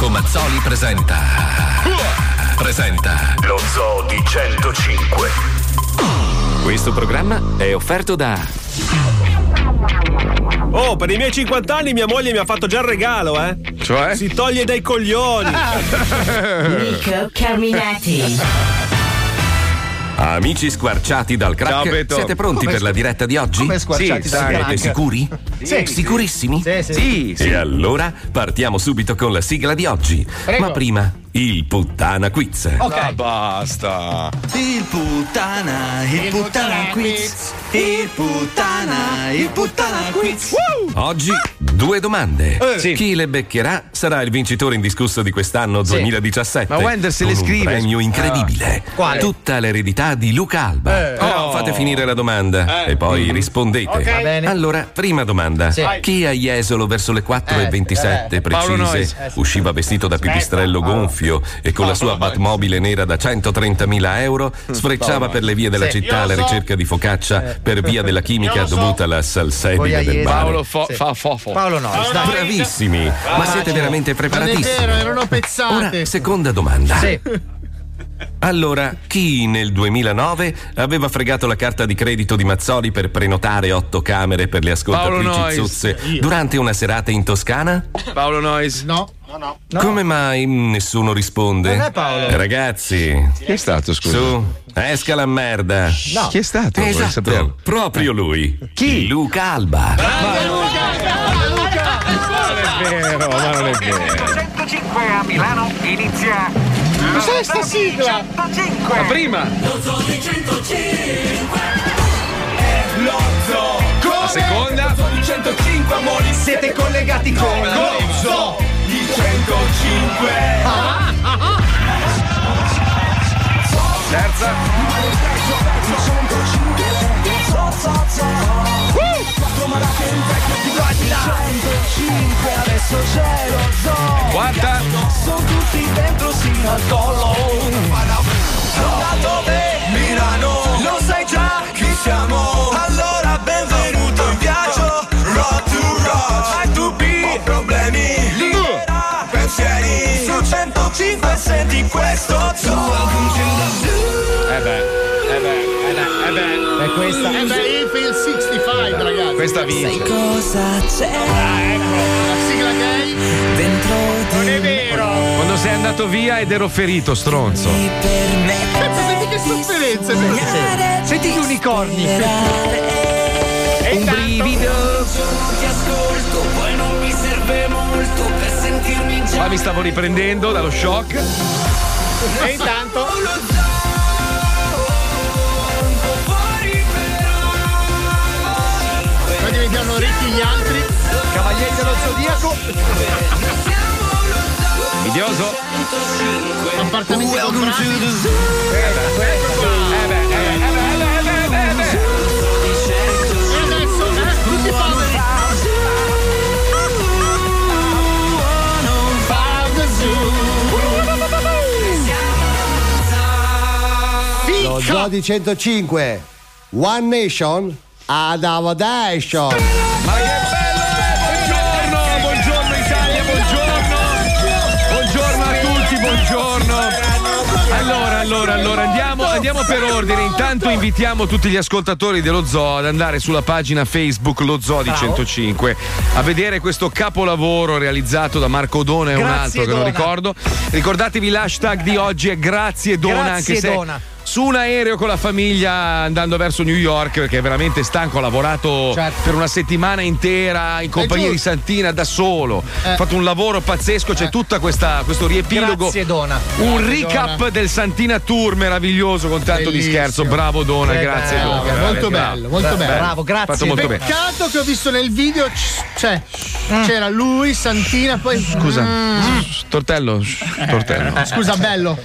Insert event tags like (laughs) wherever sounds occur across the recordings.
Marco Mazzoli presenta. Presenta. Lo Zoo di 105. Questo programma è offerto da. Oh, per i miei 50 anni mia moglie mi ha fatto già il regalo, eh? Cioè? Si toglie dai coglioni. (laughs) Nico Carminati. Amici squarciati dal crack, Ciao, siete pronti Come per la diretta di oggi? come squarciati sì, dal siete crack? sicuri? Sì. Sicurissimi? Sì, sì. Sì, sì. E allora partiamo subito con la sigla di oggi. Prego. Ma prima, il puttana quiz. Ah, basta. Il puttana, il puttana quiz. Il puttana, il puttana quiz. Oggi due domande. Eh. Sì. Chi le beccherà sarà il vincitore indiscusso di quest'anno 2017. Ma Wender se le scrive. Un premio incredibile. Ah. Quale? Tutta l'eredità di Luca Alba. Eh. Però Oh. fate finire la domanda Eh. e poi rispondete. Ok. Va bene. Allora, prima domanda. Sì. Chi a Jesolo verso le 4.27 eh, Noyes. precise usciva vestito da pipistrello gonfio e con la sua Batmobile nera da 130.000 euro sfrecciava per le vie della Sì. città alla so. ricerca di focaccia per via della chimica dovuta alla salsedine del mare? Paolo Fo- fa fofo. Paolo Nois, dai. Bravissimi, ma siete veramente preparatissimi? Non è vero, erano pezzate. Ora, seconda domanda. Sì. Allora, chi nel 2009 aveva fregato la carta di credito di Mazzoli per prenotare otto camere per le Paolo ascoltatrici zozze durante una serata in Toscana? Paolo Noyes. No. Come mai nessuno risponde? Non è Paolo. Eh, Ragazzi, Chi è stato, scusa? su, esca la merda. No. Chi è stato? Esatto, proprio lui. Chi? Luca Alba. Non è vero, ma non è vero. 105 a Milano inizia. Cos'è sta sigla? 105. Ma prima. La seconda. Siete collegati con Gozzo. Terza. Quarta. Sono tutti dentro sino al collo. Dove? Milano. Lo sai già chi siamo. Allora benvenuto in viaggio. Road to road. Hai dubbi o 105 senti questo zoo. Eh beh, eh beh, eh beh, eh beh. È questa. Eh beh, Infield 65, ragazzi. Questa vince. Cosa c'è La sigla gay. dentro Non è vero. Quando sei andato via ed ero ferito, stronzo. Cazzo, senti che sofferenza. Senti, gli unicorni. Un brivido. Ti ascolto, poi non mi serve molto per. Qua mi stavo riprendendo dallo shock. E intanto. Poi diventano ricchi gli altri. Cavalieri dello zodiaco. Invidioso. Appartamenti comprati. Eh beh, eh beh, eh beh, Lo Zoo di 105 One Nation Adavadation Ma che bello! Buongiorno, buongiorno Italia, buongiorno! Buongiorno a tutti, buongiorno! Allora, allora, allora, andiamo, andiamo per ordine. Intanto invitiamo tutti gli ascoltatori dello Zoo ad andare sulla pagina Facebook Lo Zoo di 105 a vedere questo capolavoro realizzato da Marco Dona e un Grazie, altro che non Dona. ricordo. Ricordatevi l'hashtag di oggi è Grazie Dona, Grazie, anche se Dona. Su un aereo con la famiglia andando verso New York perché è veramente stanco, ha lavorato Certo. per una settimana intera in compagnia di Santina da solo, Eh. ha fatto un lavoro pazzesco, c'è tutta questa questo riepilogo. Grazie, Dona. Un Grazie, recap Dona. del Santina Tour meraviglioso con tanto di Bellissimo. scherzo. Bravo Dona, Che grazie bello, Dona. molto veramente bello, molto bello. Bravo, grazie. Molto. Peccato che ho visto nel video, cioè, c'era lui, Santina, poi. Scusa, Mm. tortello, tortello, Scusa, bello.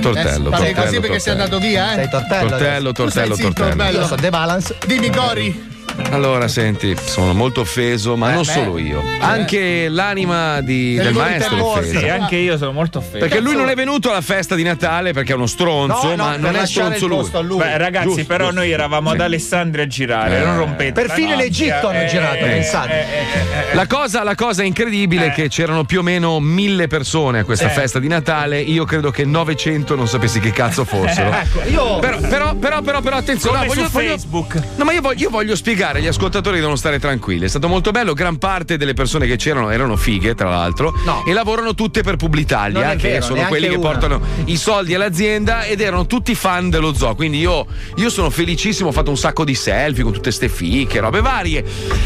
tortello, Parli così tortello, perché sei tortello. andato via, eh? Sei tortello Tortello, tortello, tortello. bello. Io sono The Balance Dimmi, Gori. Allora, senti, sono molto offeso, ma Eh, non beh. solo io. Anche l'anima di- del maestro è offesa. Sì, anche io sono molto offeso. Perché lui non è venuto alla festa di Natale perché è uno stronzo, No, no, ma non è stronzo il lui. posto a lui. Beh, ragazzi, Giusto, però giusto. noi eravamo ad Alessandria a girare, Eh. non rompete. Perfino la in Egitto notte, hanno eh, girato, eh, pensate. eh, eh, eh, La cosa, la cosa incredibile è che c'erano più o meno mille persone a questa Eh. festa di Natale. Io credo che 900 non sapessi che cazzo fossero. (laughs) Ecco, io- però, però, però, però, però, attenzione, Come no, voglio, su voglio- Facebook. No, ma io voglio, io voglio spiegare agli ascoltatori devono stare tranquilli. È stato molto bello. Gran parte delle persone che c'erano erano fighe, tra l'altro, e lavorano tutte per Publitalia, è che vero, sono quelli che una. portano (laughs) i soldi all'azienda ed erano tutti fan dello zoo. Quindi io, io sono felicissimo, ho fatto un sacco di selfie con tutte ste fiche, robe varie.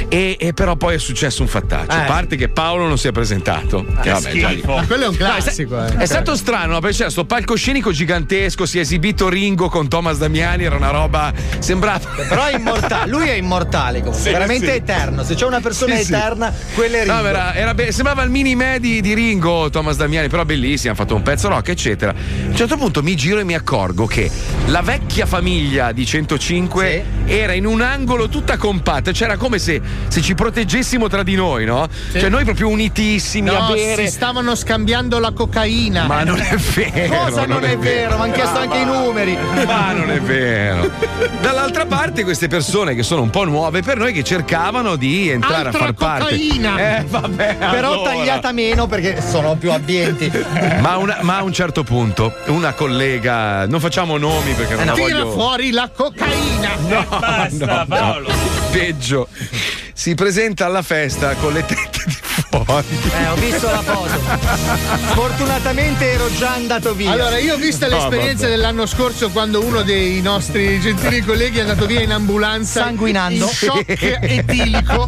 E, e però poi è successo un fattaccio. A Eh. parte che Paolo non si è presentato. Che vabbè, già quello è un No, è sta- classico, eh. È stato strano, no? perché c'era sto palcoscenico gigantesco, si è esibito Ringo con Thomas Damiani, era una roba. Sembrava. Però è immortale, lui è immortale (laughs) comunque, Sì, veramente sì. eterno. Se c'è una persona (laughs) Sì, eterna, quella è Ringo. No, era, era be- sembrava il mini me di, di Ringo, Thomas Damiani, però bellissimo, ha fatto un pezzo rock, eccetera. A un certo punto mi giro e mi accorgo che la vecchia famiglia di 105 era in un angolo tutta compatta, c'era come se, se ci proteggessimo tra di noi, no? Cioè noi proprio unitissimi a No, bere. si stavano scambiando la cocaina. Ma non è vero. Cosa non è vero? Mi hanno chiesto anche i numeri. Ma non è vero. (laughs) Dall'altra parte, queste persone che sono un po' nuove per noi che cercavano di entrare Altra a far parte. cocaina. Eh, vabbè. Però allora. tagliata meno perché sono più abbienti. Ma, una- ma a un certo punto, una collega, non facciamo nomi perché non Tira voglio. fuori la cocaina. No, no, no. Peggio. Si presenta alla festa con le tette di fuori. Eh, ho visto la foto. Fortunatamente ero già andato via. Allora, io ho visto l'esperienza vabbè. dell'anno scorso quando uno dei nostri gentili (laughs) colleghi è andato via in ambulanza Sanguinando. in shock etilico.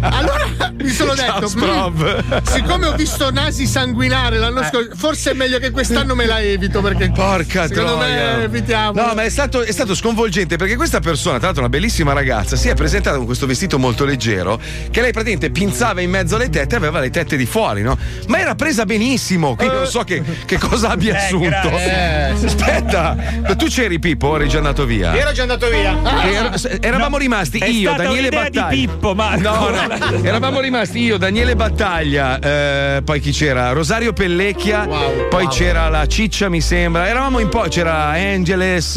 Allora mi sono Ciao, detto, Sprov. "Mm, siccome ho visto nasi sanguinare l'anno scorso, forse è meglio che quest'anno me la evito perché Porca secondo troia. me evitiamo. No, ma è stato, è stato sconvolgente perché questa persona, tra l'altro una bellissima ragazza, si è presentata con questo vestito molto leggero che lei praticamente pinzava in mezzo alle tette aveva le tette di fuori, no? Ma era presa benissimo, quindi non so che, che cosa abbia Eh, assunto. grazie. Aspetta, tu c'eri Pippo o eri già andato via? Io ero già andato via. Era- eravamo rimasti È io, stata Daniele un'idea di Battaglia. Pippo, Marco. No, no, eravamo rimasti io, Daniele Battaglia, eh, poi chi c'era? Rosario Pellecchia, poi c'era la Ciccia, mi sembra. Eravamo in po', c'era Angeles,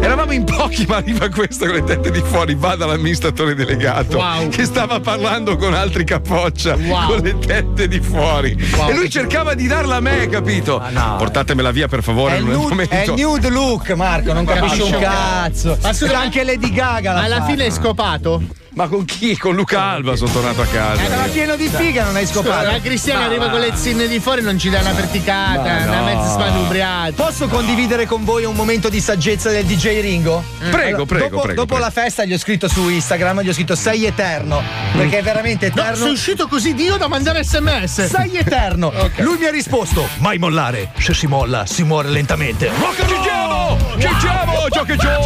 eravamo in pochi, ma arriva questo con le tette di fuori, va dall'amministratore delegato Wow. che stava parlando con altri capoccia Wow. Con le tette di fuori. Wow. E lui cercava di darla a me, capito? Portatemela via per favore. È il, in un nude, momento. è nude look, Marco, non capisci un cazzo. Ma anche Lady Gaga. Ma la alla fine hai scopato? Ma con chi? Con Luca Alba sono tornato a casa. Era pieno di figa, non hai scopato. la Cristiana Ma arriva va. con le zinne di fuori non ci dà una verticata, una no. mezza smanubriata. Posso condividere con voi un momento di saggezza del DJ Ringo? Prego, prego, dopo, prego, Dopo prego. la festa gli ho scritto su Instagram, gli ho scritto sei eterno. Perché è veramente No, eterno. sono uscito così Dio da mandare sms. sei eterno. Lui mi ha risposto: Mai mollare. Se si molla, si muore lentamente. Cicciamo! Ciò che giova!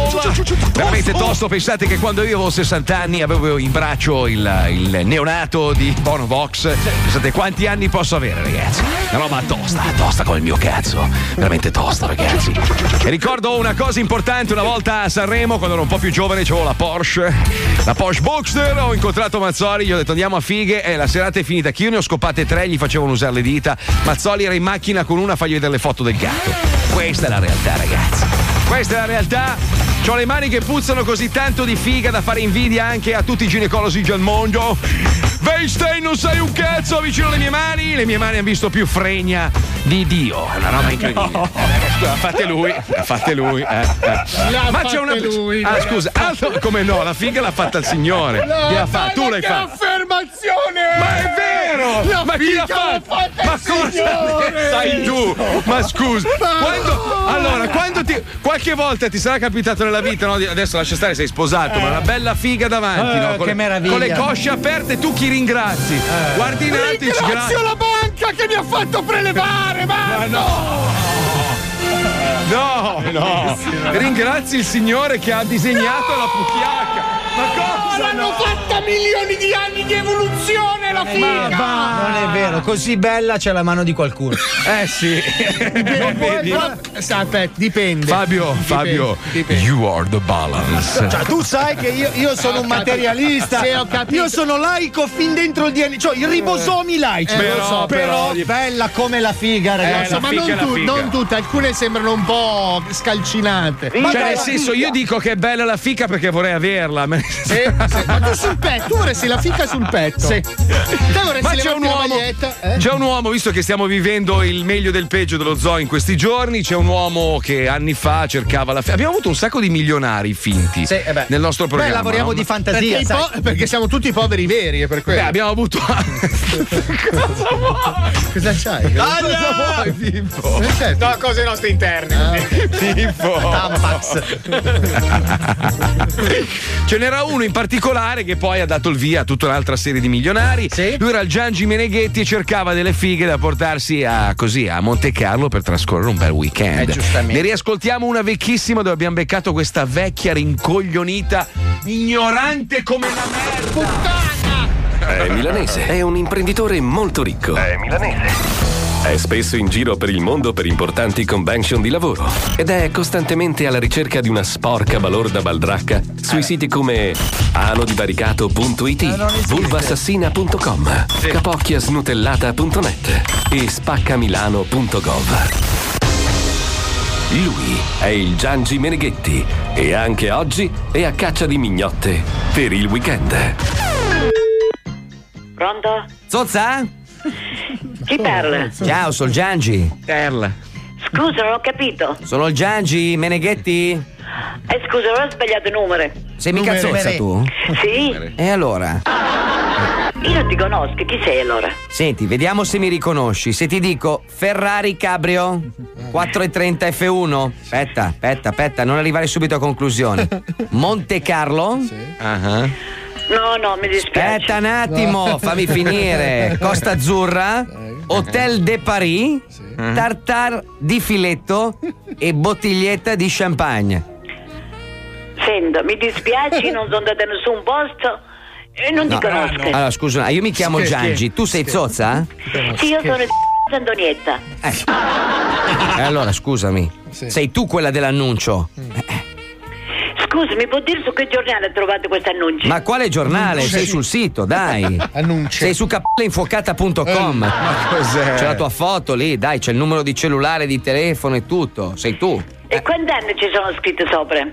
Veramente tosto, pensate che quando io avevo 60 anni avevo in braccio il, il neonato di Bono Vox. Pensate quanti anni posso avere, ragazzi? Una roba tosta, tosta come il mio cazzo. Veramente tosta, ragazzi. E ricordo una cosa importante, una volta a Sanremo, quando ero un po' più giovane, c'avevo la Porsche, la Porsche Boxster, ho incontrato Mazzoli, gli ho detto andiamo a fighe e la serata è finita, che io ne ho scopate tre, gli facevano usare le dita. Mazzoli era in macchina con una a fargli vedere le foto del gatto. Questa è la realtà, ragazzi. Questa è la realtà. Ho le mani che puzzano così tanto di figa da fare invidia anche a tutti i ginecologi del mondo. Weinstein non sei un cazzo vicino alle mie mani. Le mie mani hanno visto più fregna di Dio. È una roba incredibile. La fate lui, la fate lui. eh, eh. L'ha Ma c'è fatta una. lui. Ah, scusa, altro- come no? La figa l'ha fatta il signore. Chi l'ha fatta? Tu l'hai fatta. affermazione! Ma è vero! La ma chi l'ha l'ha fatta Ma cosa signore! (laughs) sai tu? Ma scusa, quando, allora, quando ti, qualche volta ti sarà capitato nella vita, no? Adesso lascia stare, sei sposato, ma una bella figa davanti, Eh, no? Con che le- meraviglia. Con le cosce aperte, tu chi ringrazi? Guardi in alto e dici Ringrazio gra- la banca che mi ha fatto prelevare, ma No, no. Ringrazi il signore che ha disegnato la pucchiacca. L'hanno fatta milioni di anni di evoluzione la figa! Non è vero, così bella c'è la mano di qualcuno. Eh sì. (laughs) Vedi? Aspetta, dipende. Fabio, Dipende, Fabio, dipende. you are the balance. Cioè, tu sai che io, io sono un materialista. Sì, ho capito. Io sono laico fin dentro il DNA, cioè i ribosomi laici. Eh, lo so, però, però- bella come la figa, ragazzi. ma non, tu- non tutte, alcune sembrano un po' scalcinate. Cioè, nel senso, io dico che è bella la fica perché vorrei averla. ma- sì. Ma tu sul petto, tu vorresti la fica sul petto. Sì. Te vorresti Ma c'è un la uomo, eh? c'è un uomo, visto che stiamo vivendo il meglio del peggio dello zoo in questi giorni, c'è un uomo che anni fa cercava la. Abbiamo avuto un sacco di milionari finti Sì, eh beh. nel nostro Beh, programma. lavoriamo no? di fantasia. Perché, po- perché siamo tutti poveri veri, è per quello. Beh, abbiamo avuto. (laughs) Cosa c'hai? Cosa vuoi, Pippo? Cosa c'è? No, cose nostre interne. Pippo. Tampax. (laughs) Ce n'era uno in particolare che poi ha dato il via a tutta un'altra serie di milionari. Sì. Lui era il Giangi Meneghetti e cercava delle fighe da portarsi a, così, a Monte Carlo per trascorrere un bel weekend. Eh, giustamente. Ne riascoltiamo una vecchissima dove abbiamo beccato questa vecchia rincoglionita, ignorante come la merda. È milanese. È un imprenditore molto ricco. È milanese. È spesso in giro per il mondo per importanti convention di lavoro ed è costantemente alla ricerca di una sporca balorda baldracca sui siti come anodivaricato.it, vulvassassina.com, capocchiasnutellata.net e spaccamilano.gov. Lui è il Giangi Meneghetti e anche oggi è a caccia di mignotte per il weekend. Pronto? Zozza? (laughs) Chi parla? Ciao, sono il Giangi. Perla. Scusa, non ho capito. Sono il Giangi, Meneghetti? Eh, scusa, non ho sbagliato il numero. Sei mica. Zozza tu? Sì? E allora? Io non ti conosco, chi sei allora? Senti, vediamo se mi riconosci. Se ti dico Ferrari Cabrio 430 F1. Aspetta, aspetta, aspetta, non arrivare subito a conclusione. Monte Carlo? Ah. No, no, mi dispiace. Aspetta un attimo, fammi finire. Costa Azzurra, Hotel de Paris, tartar di filetto (laughs) e bottiglietta di champagne. Senta, mi dispiaci, non sono andata da nessun posto e non No. ti conosco. Allora, scusa, io mi chiamo Scherzi. Giangi, tu sei Zozza? Sì, io sono di Antonietta. E allora, scusami, sei tu quella dell'annuncio? Scusi, mi può dire su che giornale trovate questo annuncio? Ma quale giornale? Sei sul sito, dai. Annunci. Sei su cappelleinfuocata.com. Ma cos'è? C'è la tua foto lì, dai, c'è il numero di cellulare, di telefono e tutto. Sei tu. E quanti anni ci sono scritte sopra?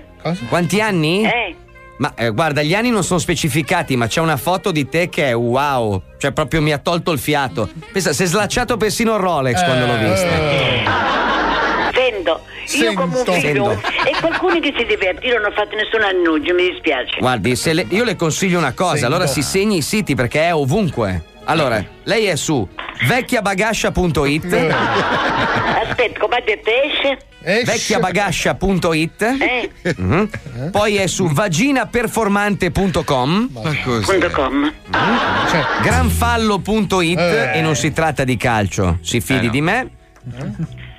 Quanti anni? Eh? Ma eh, guarda, gli anni non sono specificati, ma c'è una foto di te che è wow. Cioè, proprio mi ha tolto il fiato. Pensa, si è slacciato persino il Rolex quando l'ho vista. Sento, io come un Sento. figlio Sento. e qualcuno che si diverte, io non ho fatto nessun annuncio, mi dispiace. Guardi, se le- io le consiglio una cosa, allora si segni i siti perché è ovunque. Allora, lei è su vecchiabagascia.it, Aspetta, come ha detto esce? vecchiabagascia.it, Eh? mhm, poi è su vaginaperformante.com, Punto com. granfallo.it e non si tratta di calcio, si fidi di me.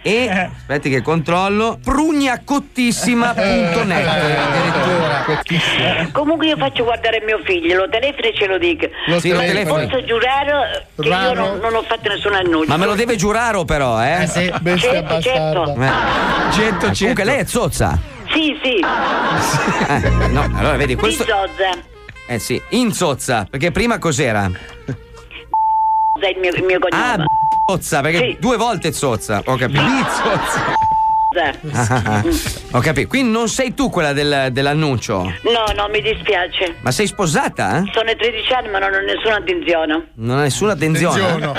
E aspetti che controllo prugnacottissima.net Comunque io faccio guardare mio figlio, lo telefono e ce lo dico. Lo Sì, lo telefoni. Posso giurare che io non, non ho fatto nessun annuncio. Ma me lo deve giurare però, eh? sì. Certo, certo. Eh. Comunque lei è zozza. Sì, sì. Eh, no, allora vedi, questo. Di Zozza. Eh sì, in zozza, perché prima cos'era? Zozza il mio, il mio Ah, cognome. zozza, perché Sì. due volte zozza, ho capito. Ah, ah, ah. Ho capito, quindi non sei tu quella del- dell'annuncio, No, no, mi dispiace. ma sei sposata? eh? Sono 13 anni ma non ho nessuna attenzione. Non hai nessuna attenzione? No.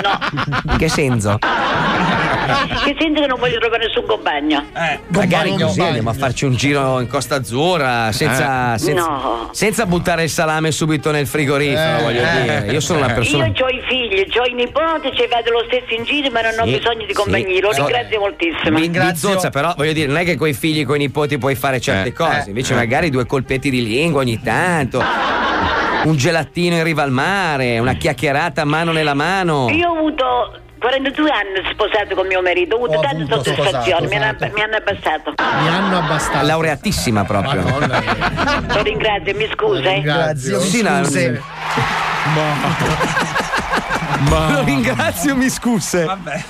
In che senso? Che sento che non voglio trovare nessun compagno. Magari così andiamo a farci un giro in Costa Azzurra senza, Eh. senza, No. senza buttare il salame subito nel frigorifero, Eh. voglio dire. Io sono una persona. Io ho i figli, ho i nipoti, ci vado lo stesso in giro, ma non ho Sì, bisogno di sì. compagnia. Lo So- ringrazio moltissimo. Di, di zozza, però voglio dire, non è che coi figli, coi nipoti puoi fare certe cose. Invece, magari due colpetti di lingua ogni tanto. Un gelatino in riva al mare, una chiacchierata mano nella mano. Io ho avuto 42 anni sposato con mio marito, ho avuto tante avuto soddisfazioni, mi, hanno, mi hanno abbassato. Mi hanno abbastanza. Laureatissima proprio. Lo ringrazio, mi scusa. eh. Ringrazio. Sì, no, Scuse. Ma... Lo ringrazio, mi scuse. Vabbè.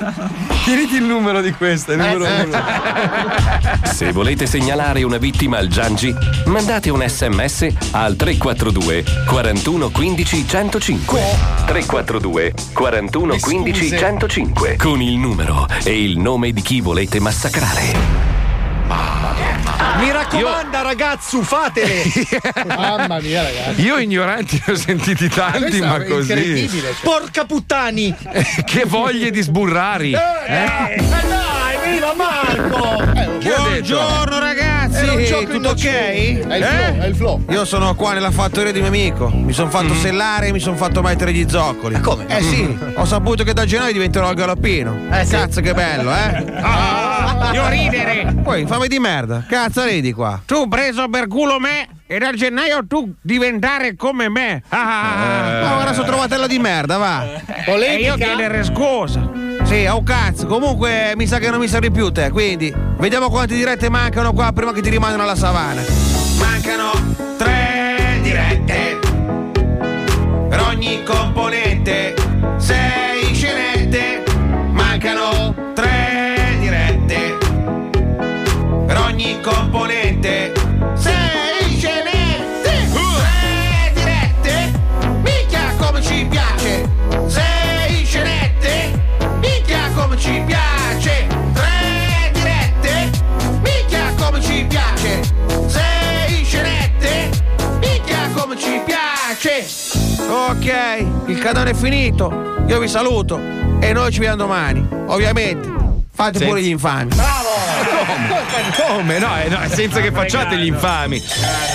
Tieniti il numero di questa, il numero Eh, uno. Se volete segnalare una vittima al Giangi, mandate un sms al 342 41 15 105. 342 41 15 scuse. 105 con il numero e il nome di chi volete massacrare. Mi raccomanda, ragazzu, fatele! (laughs) Mamma mia, ragazzi. Io ignoranti ne ho sentiti tanti, ma è così. incredibile. cioè. Porca puttani! che voglie di sburrari. Eh, dai, viva Marco! Detto? Buongiorno ragazzi, Gioco tutto ok? È il flow, Eh? è il flow. Io sono qua nella fattoria di mio amico, mi sono fatto sellare e mi sono fatto mettere gli zoccoli. Ma come? Eh sì, ho saputo che da gennaio diventerò il galoppino. Eh Cazzo che bello, eh? Ah, io ridere. Poi fammi di merda, cazzo ridi qua. Tu preso per culo me e dal gennaio tu diventare come me. Ah, ah, ah. Ma ora sono trovatella di merda, va. E io chiedere scusa. Sì, oh cazzo, comunque mi sa che non mi servi più te, quindi vediamo quante dirette mancano qua prima che ti rimandino alla savana. Mancano tre dirette. Per ogni componente, sei scenette, mancano tre dirette. Per ogni componente, Ok, il canone è finito, io vi saluto e noi ci vediamo domani, ovviamente. Fate pure gli infami. Come? No, eh, no, senza che facciate gli infami.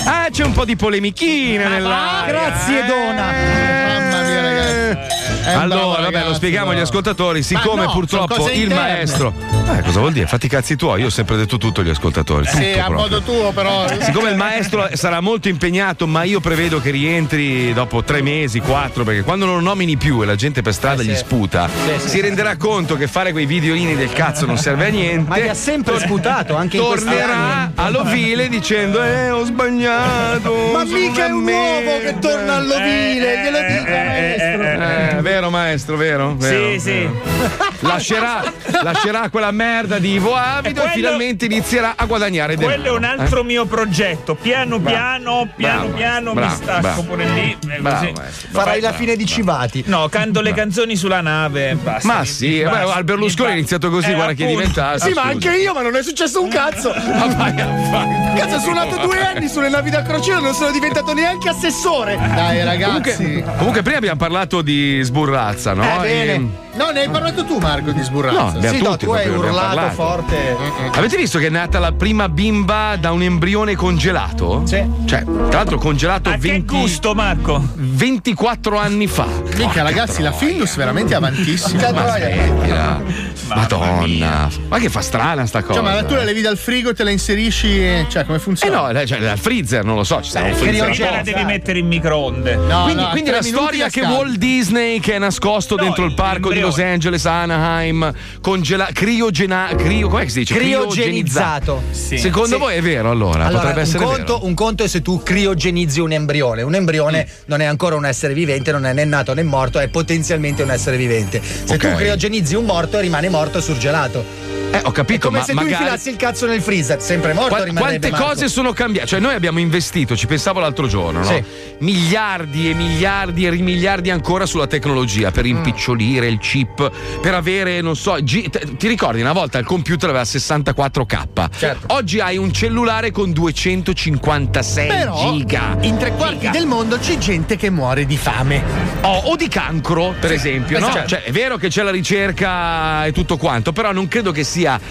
Ah, c'è un po' di polemichina nella. Grazie, Dona. Mamma mia, ragazzi. Un bravo Allora, vabbè, lo spieghiamo agli ascoltatori. Siccome no, purtroppo il interne. maestro. Eh, cosa vuol dire? Fatti i cazzi tuoi. Io ho sempre detto tutto agli ascoltatori. Sì, a proprio. modo tuo, però. Siccome il maestro sarà molto impegnato, ma io prevedo che rientri dopo tre mesi, quattro, perché quando non lo nomini più e la gente per strada Eh, gli sì. sputa, Sì, si renderà conto che fare quei videolini del cazzo non serve a niente. Ma li ha sempre sputato, anche Tornerà all'ovile dicendo: Eh, ho sbagliato. Ma mica è un uovo che merda." torna all'ovile, glielo dica maestro. Eh, vero maestro, vero? Vero, Sì, sì. vero. Lascerà, lascerà quella merda di Ivo Avido e, quello- finalmente inizierà a guadagnare del Quello è un altro mio progetto. Piano piano, piano Bravo, piano bravo, mi stacco bravo. pure lì. e Bravo, così. maestro. Farai la fine di Civati. No, canto le canzoni sulla nave. e Basta. Ma sì, mi beh, basta, al Berlusconi è basta. iniziato così, Eh, guarda che è appunto. diventato. Sì, ma anche io, ma non è successo un cazzo. (laughs) Ma vai a fare. Cazzo, ho suonato due anni sulle navi da crociera, non sono diventato neanche assessore. Dai, ragazzi. Comunque, comunque prima abbiamo parlato di sburrazza, no? Eh, bene. No, ne hai parlato tu, Marco, di sburrazza. No, abbiamo Sì, no, tu hai urlato parlato. forte. Avete visto che è nata la prima bimba da un embrione congelato? Sì. Cioè, tra l'alro congelato A che 20 gusto, Marco? 24 anni fa. Minchia, ragazzi, la Findus veramente avantissima. Ma smettila. Madonna. Ma che fa strana sta cosa. Cioè, ma tu la levi dal frigo, te la inserisci. e- Cioè, come Eh funziona? no, cioè, dal freezer, non lo so, ci sarà un freezer. Mica la devi mettere in microonde. No, Quindi, no, quindi la storia che. Walt Disney, che è nascosto No, dentro il parco di Los. Angeles, Anaheim, congela- criogena, crio, com'è che si dice? Criogenizzato. Sì. Secondo Sì. voi è vero allora? Allora, Potrebbe un essere conto, vero. un conto è se tu criogenizzi un embrione. Un embrione non è ancora un essere vivente, non è né nato né morto, è potenzialmente un essere vivente. Se Ok. tu criogenizzi un morto, rimane morto surgelato. Eh, ho È capito, come ma se tu magari... infilassi il cazzo nel freezer, sempre morto Qua- quante Marco. cose sono cambiate? Cioè, noi abbiamo investito, ci pensavo l'altro giorno, no? Sì. Miliardi e miliardi e rimiliardi ancora sulla tecnologia Mm. per impicciolire il chip, per avere, non so, G- ti ricordi una volta il computer aveva 64K? Certo. Oggi hai un cellulare con 256 Però giga. in tre quarti del mondo c'è gente che muore di fame. Oh, o di cancro, per esempio, no? esatto. Cioè, è vero che c'è la ricerca e tutto quanto, però non credo che sia Bahia.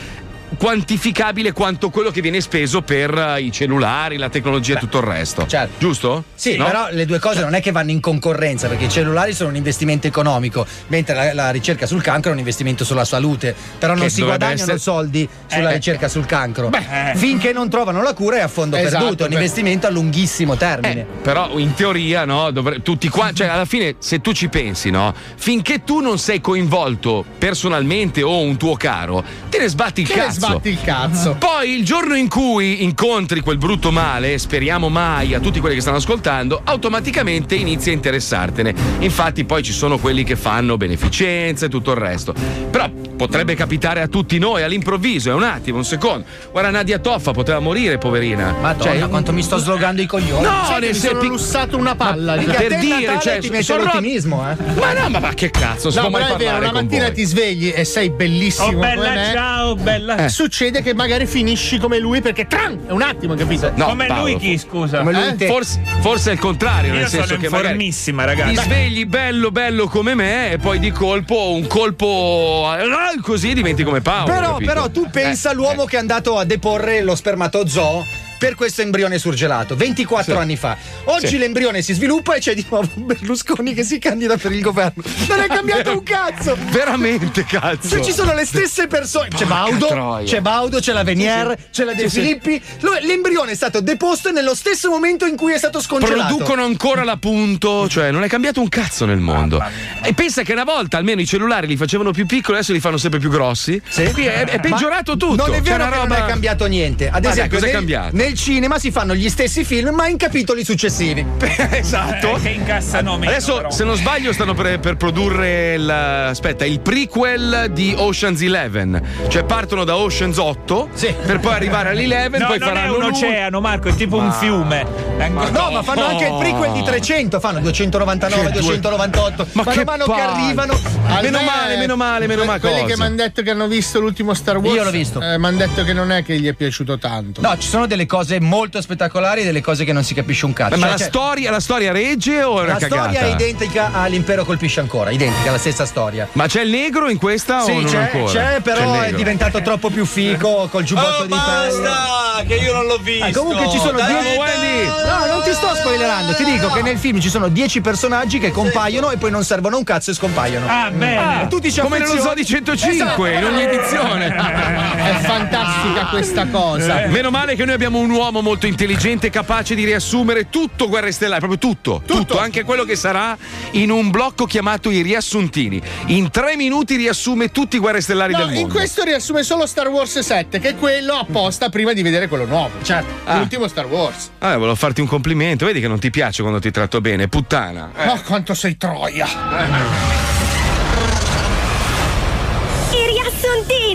Quantificabile quanto quello che viene speso per eh, i cellulari, la tecnologia e tutto il resto. Giusto? Sì, No? però le due cose non è che vanno in concorrenza, perché i cellulari sono un investimento economico, mentre la, la ricerca sul cancro è un investimento sulla salute. Però non Che si guadagnano essere- soldi sulla Eh. ricerca sul cancro. Beh. Finché non trovano la cura è a fondo Esatto, perduto, è un beh. investimento a lunghissimo termine. Però in teoria, no, dovre- tutti qua, cioè alla fine se tu ci pensi, no, finché tu non sei coinvolto personalmente o un tuo caro, te ne sbatti il ne cazzo. sbatti il cazzo. Poi il giorno in cui incontri quel brutto male, speriamo mai a tutti quelli che stanno ascoltando, automaticamente inizi a interessartene. Infatti poi ci sono quelli che fanno beneficenza e tutto il resto. Però potrebbe capitare a tutti noi all'improvviso, è un attimo, un secondo. Guarda Nadia Toffa poteva morire, poverina. Madonna, Cioè, quanto mi sto slogando i coglioni. No, nel mi sono lussato una palla. di- Perché a per dire, Natale cioè, ti mette l'ottimismo, eh. Ma no, ma, ma che cazzo, No, però è vero, con mattina voi? ti svegli e sei bellissimo. Oh, bella, ciao, bella. Eh. Succede che magari finisci come lui perché tran, è un attimo, capito? No, Come Paolo, lui chi, scusa? Come lui te. Forse, forse è il contrario, Io nel senso che formissima, ti ragazzi. svegli bello bello come me e poi di colpo un colpo ah, così diventi come Paolo. Però, capito? però tu pensa Eh, all'uomo che è andato a deporre lo spermatozoo per questo embrione surgelato 24 Sì. anni fa. Oggi Sì. l'embrione si sviluppa e c'è di nuovo Berlusconi che si candida per il governo. Non è cambiato un cazzo! Veramente cazzo. Se ci sono le stesse persone, c'è Baudo, troia. c'è Baudo, c'è la Venier, c'è la De Sì, sì. Filippi. L'embrione è stato deposto nello stesso momento in cui è stato scongelato. Producono ancora l'appunto, cioè non è cambiato un cazzo nel mondo. E pensa che una volta almeno i cellulari li facevano più piccoli, adesso li fanno sempre più grossi. Qui è, è peggiorato Ma tutto. Non è vero che roba... non è cambiato niente. Ad esempio, cos'è nel, cambiato? nel cinema si fanno gli stessi film, ma in capitoli successivi. (laughs) esatto. Eh, che incassano meno, Adesso, però. se non sbaglio, stanno per, per produrre il, aspetta, il prequel di Ocean's Eleven. Cioè partono da Ocean's 8 per poi arrivare all'Eleven, No, poi non è faranno un l'uno. oceano, Marco, è tipo un fiume. È anche- No, ma fanno anche il prequel di 300, fanno 299, Che due- 298. Ma mano che a mano che palle. arrivano. A Meno me- male, meno male, meno male Quelli cosa. che mi hanno detto che hanno visto l'ultimo Star Wars. Io l'ho visto. mi hanno detto che non è che gli è piaciuto tanto. No, ci sono delle cose molto spettacolari e delle cose che non si capisce un cazzo. Ma Cioè, la, c'è- storia, la storia regge o è una la cagata? storia è identica all'impero colpisce ancora, identica, la stessa storia. Ma c'è il negro in questa o Sì, non c'è, ancora? c'è, C'è però il è diventato troppo più fico col giubbotto Oh, di pelle. basta! Che io non l'ho visto. Ah, comunque ci sono Dai, 10 Wendy! No, non ti sto spoilerando, ti dico che nel film ci sono 10 personaggi che compaiono e poi non servono un cazzo e scompaiono. Ah, bene. E tu ti Come nello Zoo di 105 in ogni edizione. È fantastica questa cosa. Meno male che noi abbiamo un uomo molto intelligente capace di riassumere tutto Guerre Stellari, proprio tutto, tutto, anche quello che sarà in un blocco chiamato i riassuntini. In tre minuti riassume tutti i Guerre Stellari No, del mondo. in questo riassume solo Star Wars 7, che è quello apposta prima di vedere quello nuovo. Certo, Ah. l'ultimo Star Wars. Ah, volevo farti un complimento, vedi che non ti piace quando ti tratto bene, puttana. Eh. Oh, quanto sei troia. I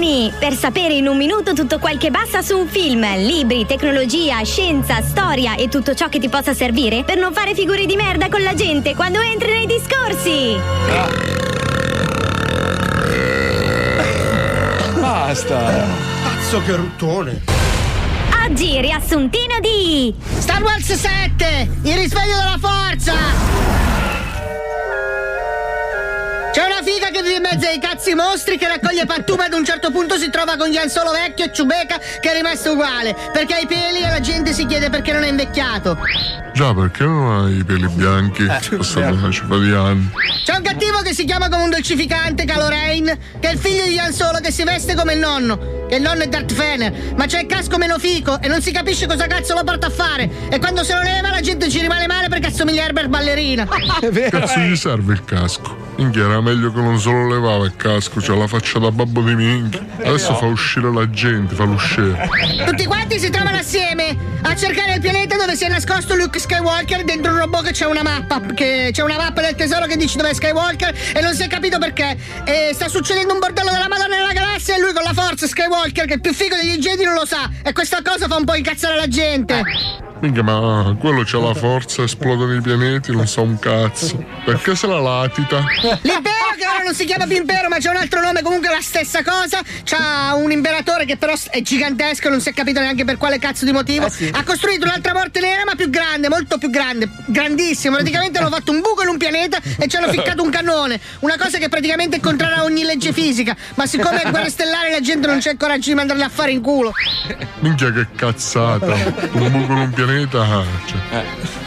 riassuntini! Per sapere in un minuto tutto quel che basta su un film, libri, tecnologia, scienza, storia e tutto ciò che ti possa servire per non fare figure di merda con la gente quando entri nei discorsi! Basta. Cazzo che ruttone. Oggi riassuntino di Star Wars 7! Il risveglio della forza! C'è una figa che vive in mezzo ai cazzi mostri che raccoglie pattume ad un certo punto si trova con Ian Solo vecchio e Ciubeca che è rimasto uguale perché ha i peli e la gente si chiede perché non è invecchiato. Già, perché non hai i peli bianchi? Eh, Passata una cifra di anni. C'è un cattivo che si chiama come un dolcificante, Calorain, che è il figlio di Ian Solo che si veste come il nonno. Che il nonno è Darth Fener, ma c'è il casco meno fico e non si capisce cosa cazzo lo porta a fare. E quando se lo leva la gente ci rimane male perché assomiglia a Herbert Ballerina. Cazzo gli serve il casco? Minchia, era meglio che non se lo levava il casco, c'ha la faccia da babbo di minchia. Adesso fa uscire la gente, fa l'usciere. Tutti quanti si trovano assieme a cercare il pianeta dove si è nascosto Luke Skywalker dentro un robot che c'è una mappa. Che c'è una mappa del tesoro che dice dove è Skywalker e non si è capito perché. E sta succedendo un bordello della Madonna nella galassia e lui con la forza Skywalker, che è più figo degli Jedi, non lo sa. E questa cosa fa un po' incazzare la gente. Minchia, ma quello c'ha la forza, esplodono i pianeti, non sa un cazzo. Perché se la latita? L'idea che ora non si chiama Pimpero, ma c'è un altro nome, comunque la stessa cosa. C'ha un imperatore che però è gigantesco, non si è capito neanche per quale cazzo di motivo. Ha costruito un'altra morte nera, ma più grande, molto più grande, grandissimo. Praticamente hanno fatto un buco in un pianeta e ci hanno ficcato un cannone. Una cosa che praticamente è contraria a ogni legge fisica. Ma siccome è guerra stellare la gente non c'è il coraggio di mandarli a fare in culo. Minchia che cazzata. Un buco in un pianeta. Ah, Cioè,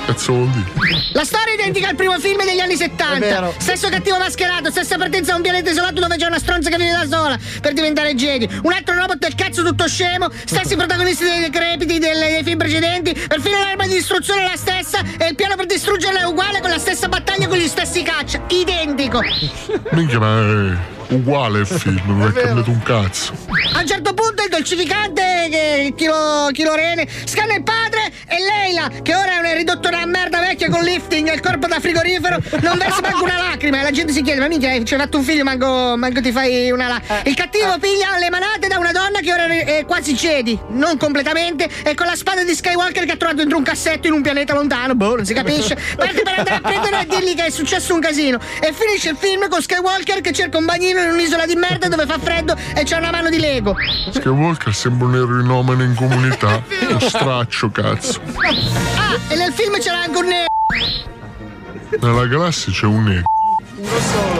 cazzo vuol dire? La storia è identica al primo film degli anni 70. Stesso cattivo mascherato, stessa partenza a un pianeta isolato dove c'è una stronza che vive da sola per diventare Jedi. Un altro robot del cazzo tutto scemo. Stessi protagonisti dei decrepiti delle- dei film precedenti. Perfino l'arma di distruzione è la stessa e il piano per distruggerla è uguale con la stessa battaglia con gli stessi caccia. Identico. Minchia, ma è uguale il film, non è cambiato un cazzo. A un certo punto il dolcificante che Chilo, Chilo Rene scanna il padre e Leila, che ora è una una merda vecchia con lifting e il corpo da frigorifero, non versa manco una lacrima e la gente si chiede, ma minchia, ci hai fatto un figlio, manco, manco ti fai una la. Il cattivo piglia le manate da una donna che ora è quasi Jedi, non completamente, e con la spada di Skywalker che ha trovato dentro un cassetto in un pianeta lontano, boh, non si capisce. (laughs) Parte per andare a prendere e dirgli che è successo un casino. E finisce il film con Skywalker che cerca un bagnino in un'isola di merda dove fa freddo e c'ha una mano di Lego. Skywalker sembra un eroinomane in comunità. (laughs) Lo straccio, cazzo. Ah, e nel film c'era anche un nero. Nella galassia c'è un nero.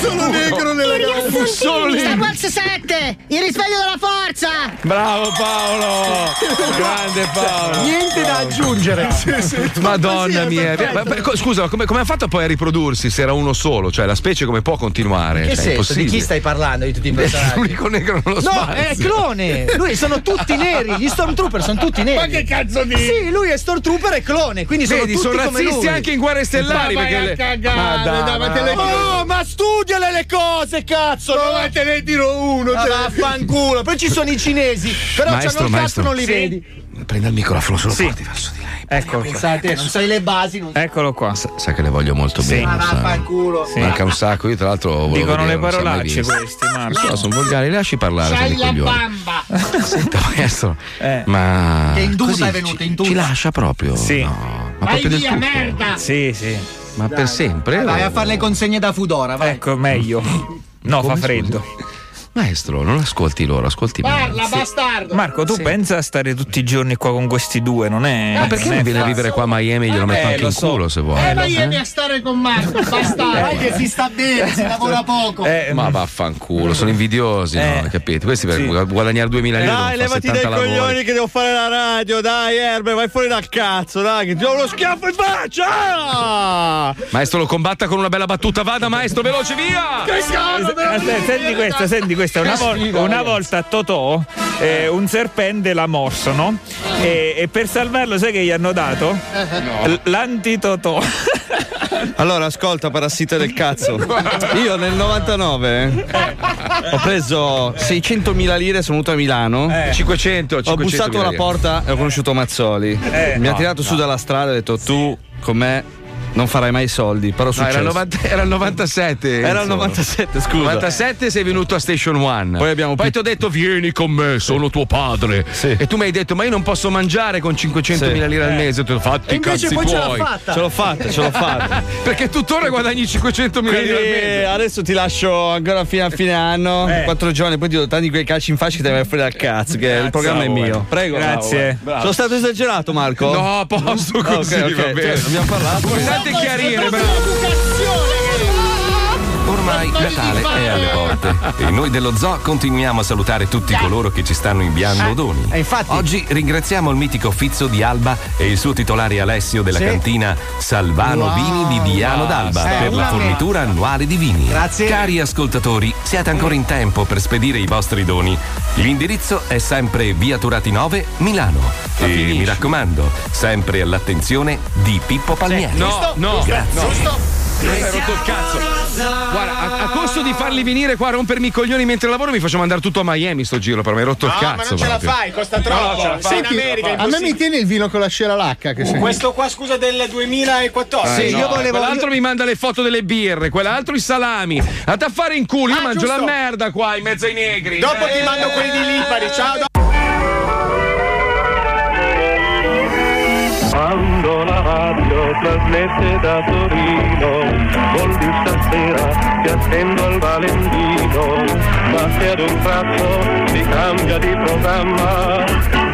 Solo negro nella galassia. Solo Star Wars 7, il risveglio della forza. Bravo Paolo! (laughs) Grande Paolo! Niente da aggiungere. Madonna mia! Ma- Scusa, come, come ha fatto poi a riprodursi se era uno solo? Cioè, la specie come può continuare? In che Cioè, senso? Di chi stai parlando? Di tutti i (laughs) personaggi? L'unico negro nello No, spazio. è clone! Lui sono tutti neri, gli Stormtrooper sono tutti neri. Ma che cazzo di- Sì, lui è Stormtrooper e clone, quindi sono Vedi, tutti sono come razzisti anche in guerre stellari. Ma vai perché a le- cagare, Ma dai, ma te ma- le- Oh, ma studiale le cose, cazzo! No, ma te ne tiro uno. Ma te- vaffanculo, poi ci sono i cinesi, però Maestro, c'hanno il cazzo maestro. non li Sì. vedi. Prenda il microfono, se lo Sì. porti verso di lei. Eccolo qua. Pensate, non sai le basi, non Eccolo qua. Sa, sa che le voglio molto bene. Ma sa. vaffanculo. Sì. Manca un sacco, io tra l'altro Dicono vedere, le parolacce questi, Marco. No, sono volgari, lasci parlare, C'hai la coglioni. bamba. (laughs) Senta, maestro, Eh. ma Che in tuta così è venuta, ci, in tuta. ci lascia proprio? Sì. No, ma Vai proprio via, merda. Sì, sì. Ma per sempre? Vai o- a fare le consegne da Fudora, vai. Ecco, meglio. (laughs) No, Come, fa freddo. Maestro, non ascolti loro, ascolti me. Parla, bastardo. Marco, tu pensa a stare tutti i giorni qua con questi due, non è. Ma perché non viene a vivere qua a Miami e glielo metto Eh, anche lo in so. culo se vuoi? Eh, ma vieni a stare con Marco, (laughs) bastardo. Vai che si sta bene, si (laughs) lavora poco. Eh, Ma vaffanculo, sono invidiosi, no? Eh. Capito? Questi per Sì. guadagnare 2000 lire Dai, levati dai 70 lavori. coglioni che devo fare la radio. Dai, Erbe, vai fuori dal cazzo. Dai, che ti do uno schiaffo in faccia. Maestro, lo combatta con una bella battuta. Vada, maestro, veloce, via! Aspetta, senti questa, senti questa. Una, vol- una volta Totò eh, un serpente l'ha morso, no? E, e per salvarlo, sai che gli hanno dato? L- L'antitotò. (laughs) Allora, ascolta, parassita del cazzo. Io nel 99 ho preso 600.000 lire, sono venuto a Milano. 500, Ho 500 bussato alla porta e ho conosciuto Mazzoli. Eh, Mi ha no, tirato su dalla strada e ha detto: Tu con me non farai mai soldi. Però No, successo. era, il 90 era il 97. Era il Enzo. 97, scusa. 97 sei venuto a Station One. Poi abbiamo Poi pi- ti ho detto vieni con me, sono tuo padre. Sì. E tu mi hai detto ma io non posso mangiare con 500 mila Sì. lire al mese. Ho detto fatti E i invece cazzi poi ce l'ha tuoi. fatta. Ce l'ho fatta, ce l'ho fatta. (laughs) Perché tuttora guadagni 500 mila lire al mese. adesso ti lascio ancora fino a fine anno, Eh. quattro giorni, poi ti do tanti quei calci in faccia che ti vai fuori dal cazzo, che il programma è mio. Prego. Grazie. Sono stato esagerato, Marco? No, a posto così, Ok, ok, va bene. cioè, abbiamo parlato. È chiarire, bravo. Ormai Natale è alle porte e noi dello Zoo continuiamo a salutare tutti coloro che ci stanno inviando doni. eh, infatti. Oggi ringraziamo il mitico Fizzo di Alba e il suo titolare Alessio della Sì. cantina Salvano Wow. Vini di Diano d'Alba Eh, per la fornitura annuale di vini. Grazie. Cari ascoltatori, siete ancora in tempo per spedire i vostri doni. L'indirizzo è sempre via Turati 9, Milano. E mi raccomando, sempre all'attenzione di Pippo Palmieri. No, no, Grazie. no. Hai rotto il cazzo. Guarda, a, a costo di farli venire qua a rompermi i coglioni mentre lavoro, mi faccio mandare tutto a Miami sto giro, però mi hai rotto il No, cazzo. ma non ce la fai, costa troppo. Sei in America, a me mi tieni il vino con la scera lacca che sei. Questo qua, scusa, del 2014. Sì, io io volevo- Quell'altro mi manda le foto delle birre, quell'altro i salami. Andate a fare in culo, io Ah, mangio giusto. la merda qua in mezzo ai negri. Dopo Eh, ti mando quelli di Lipari, ciao. do- Trasmette da Torino, dire stasera ti attendo al Valentino, ma se ad un tratto si cambia di programma,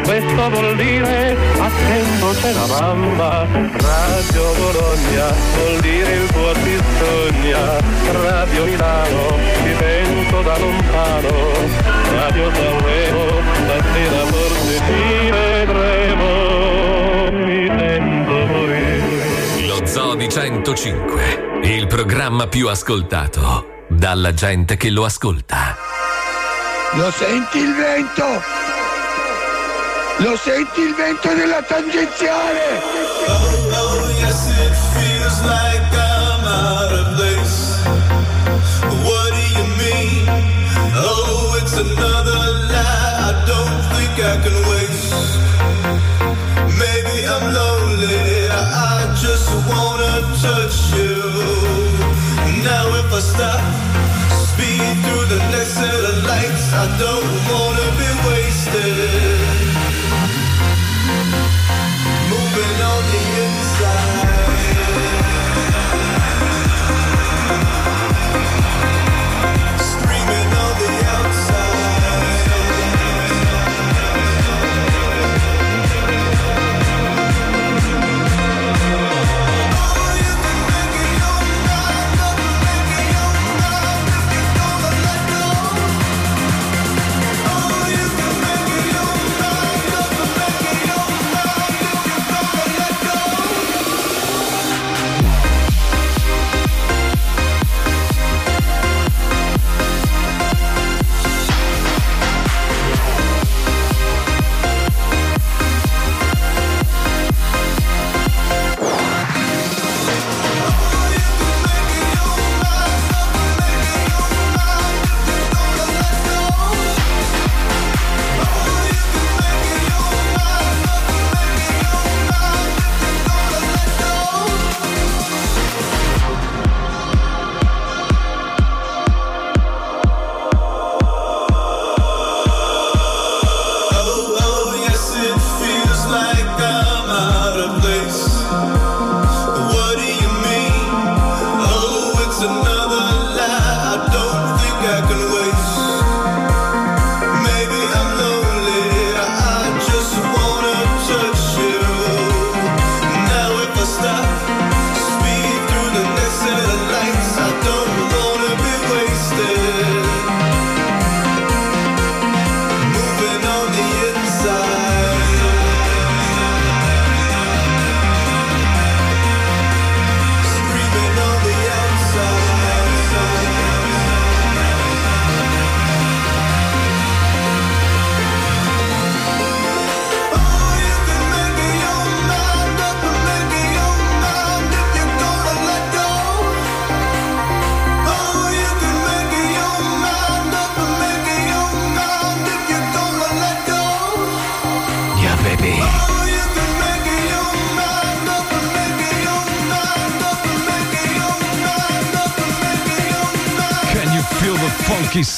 questo vuol dire attento c'è la mamma, Radio Bologna vuol dire il tuo sogna, Radio Milano ti sento da lontano, Radio Sanremo stasera forse ti vedremo, morire. Lo Zoo di 105, il programma più ascoltato dalla gente che lo ascolta. Lo senti il vento? Lo senti il vento della tangenziale? Oh, yes, I stop, speed through the next set of lights, I don't wanna be wasted.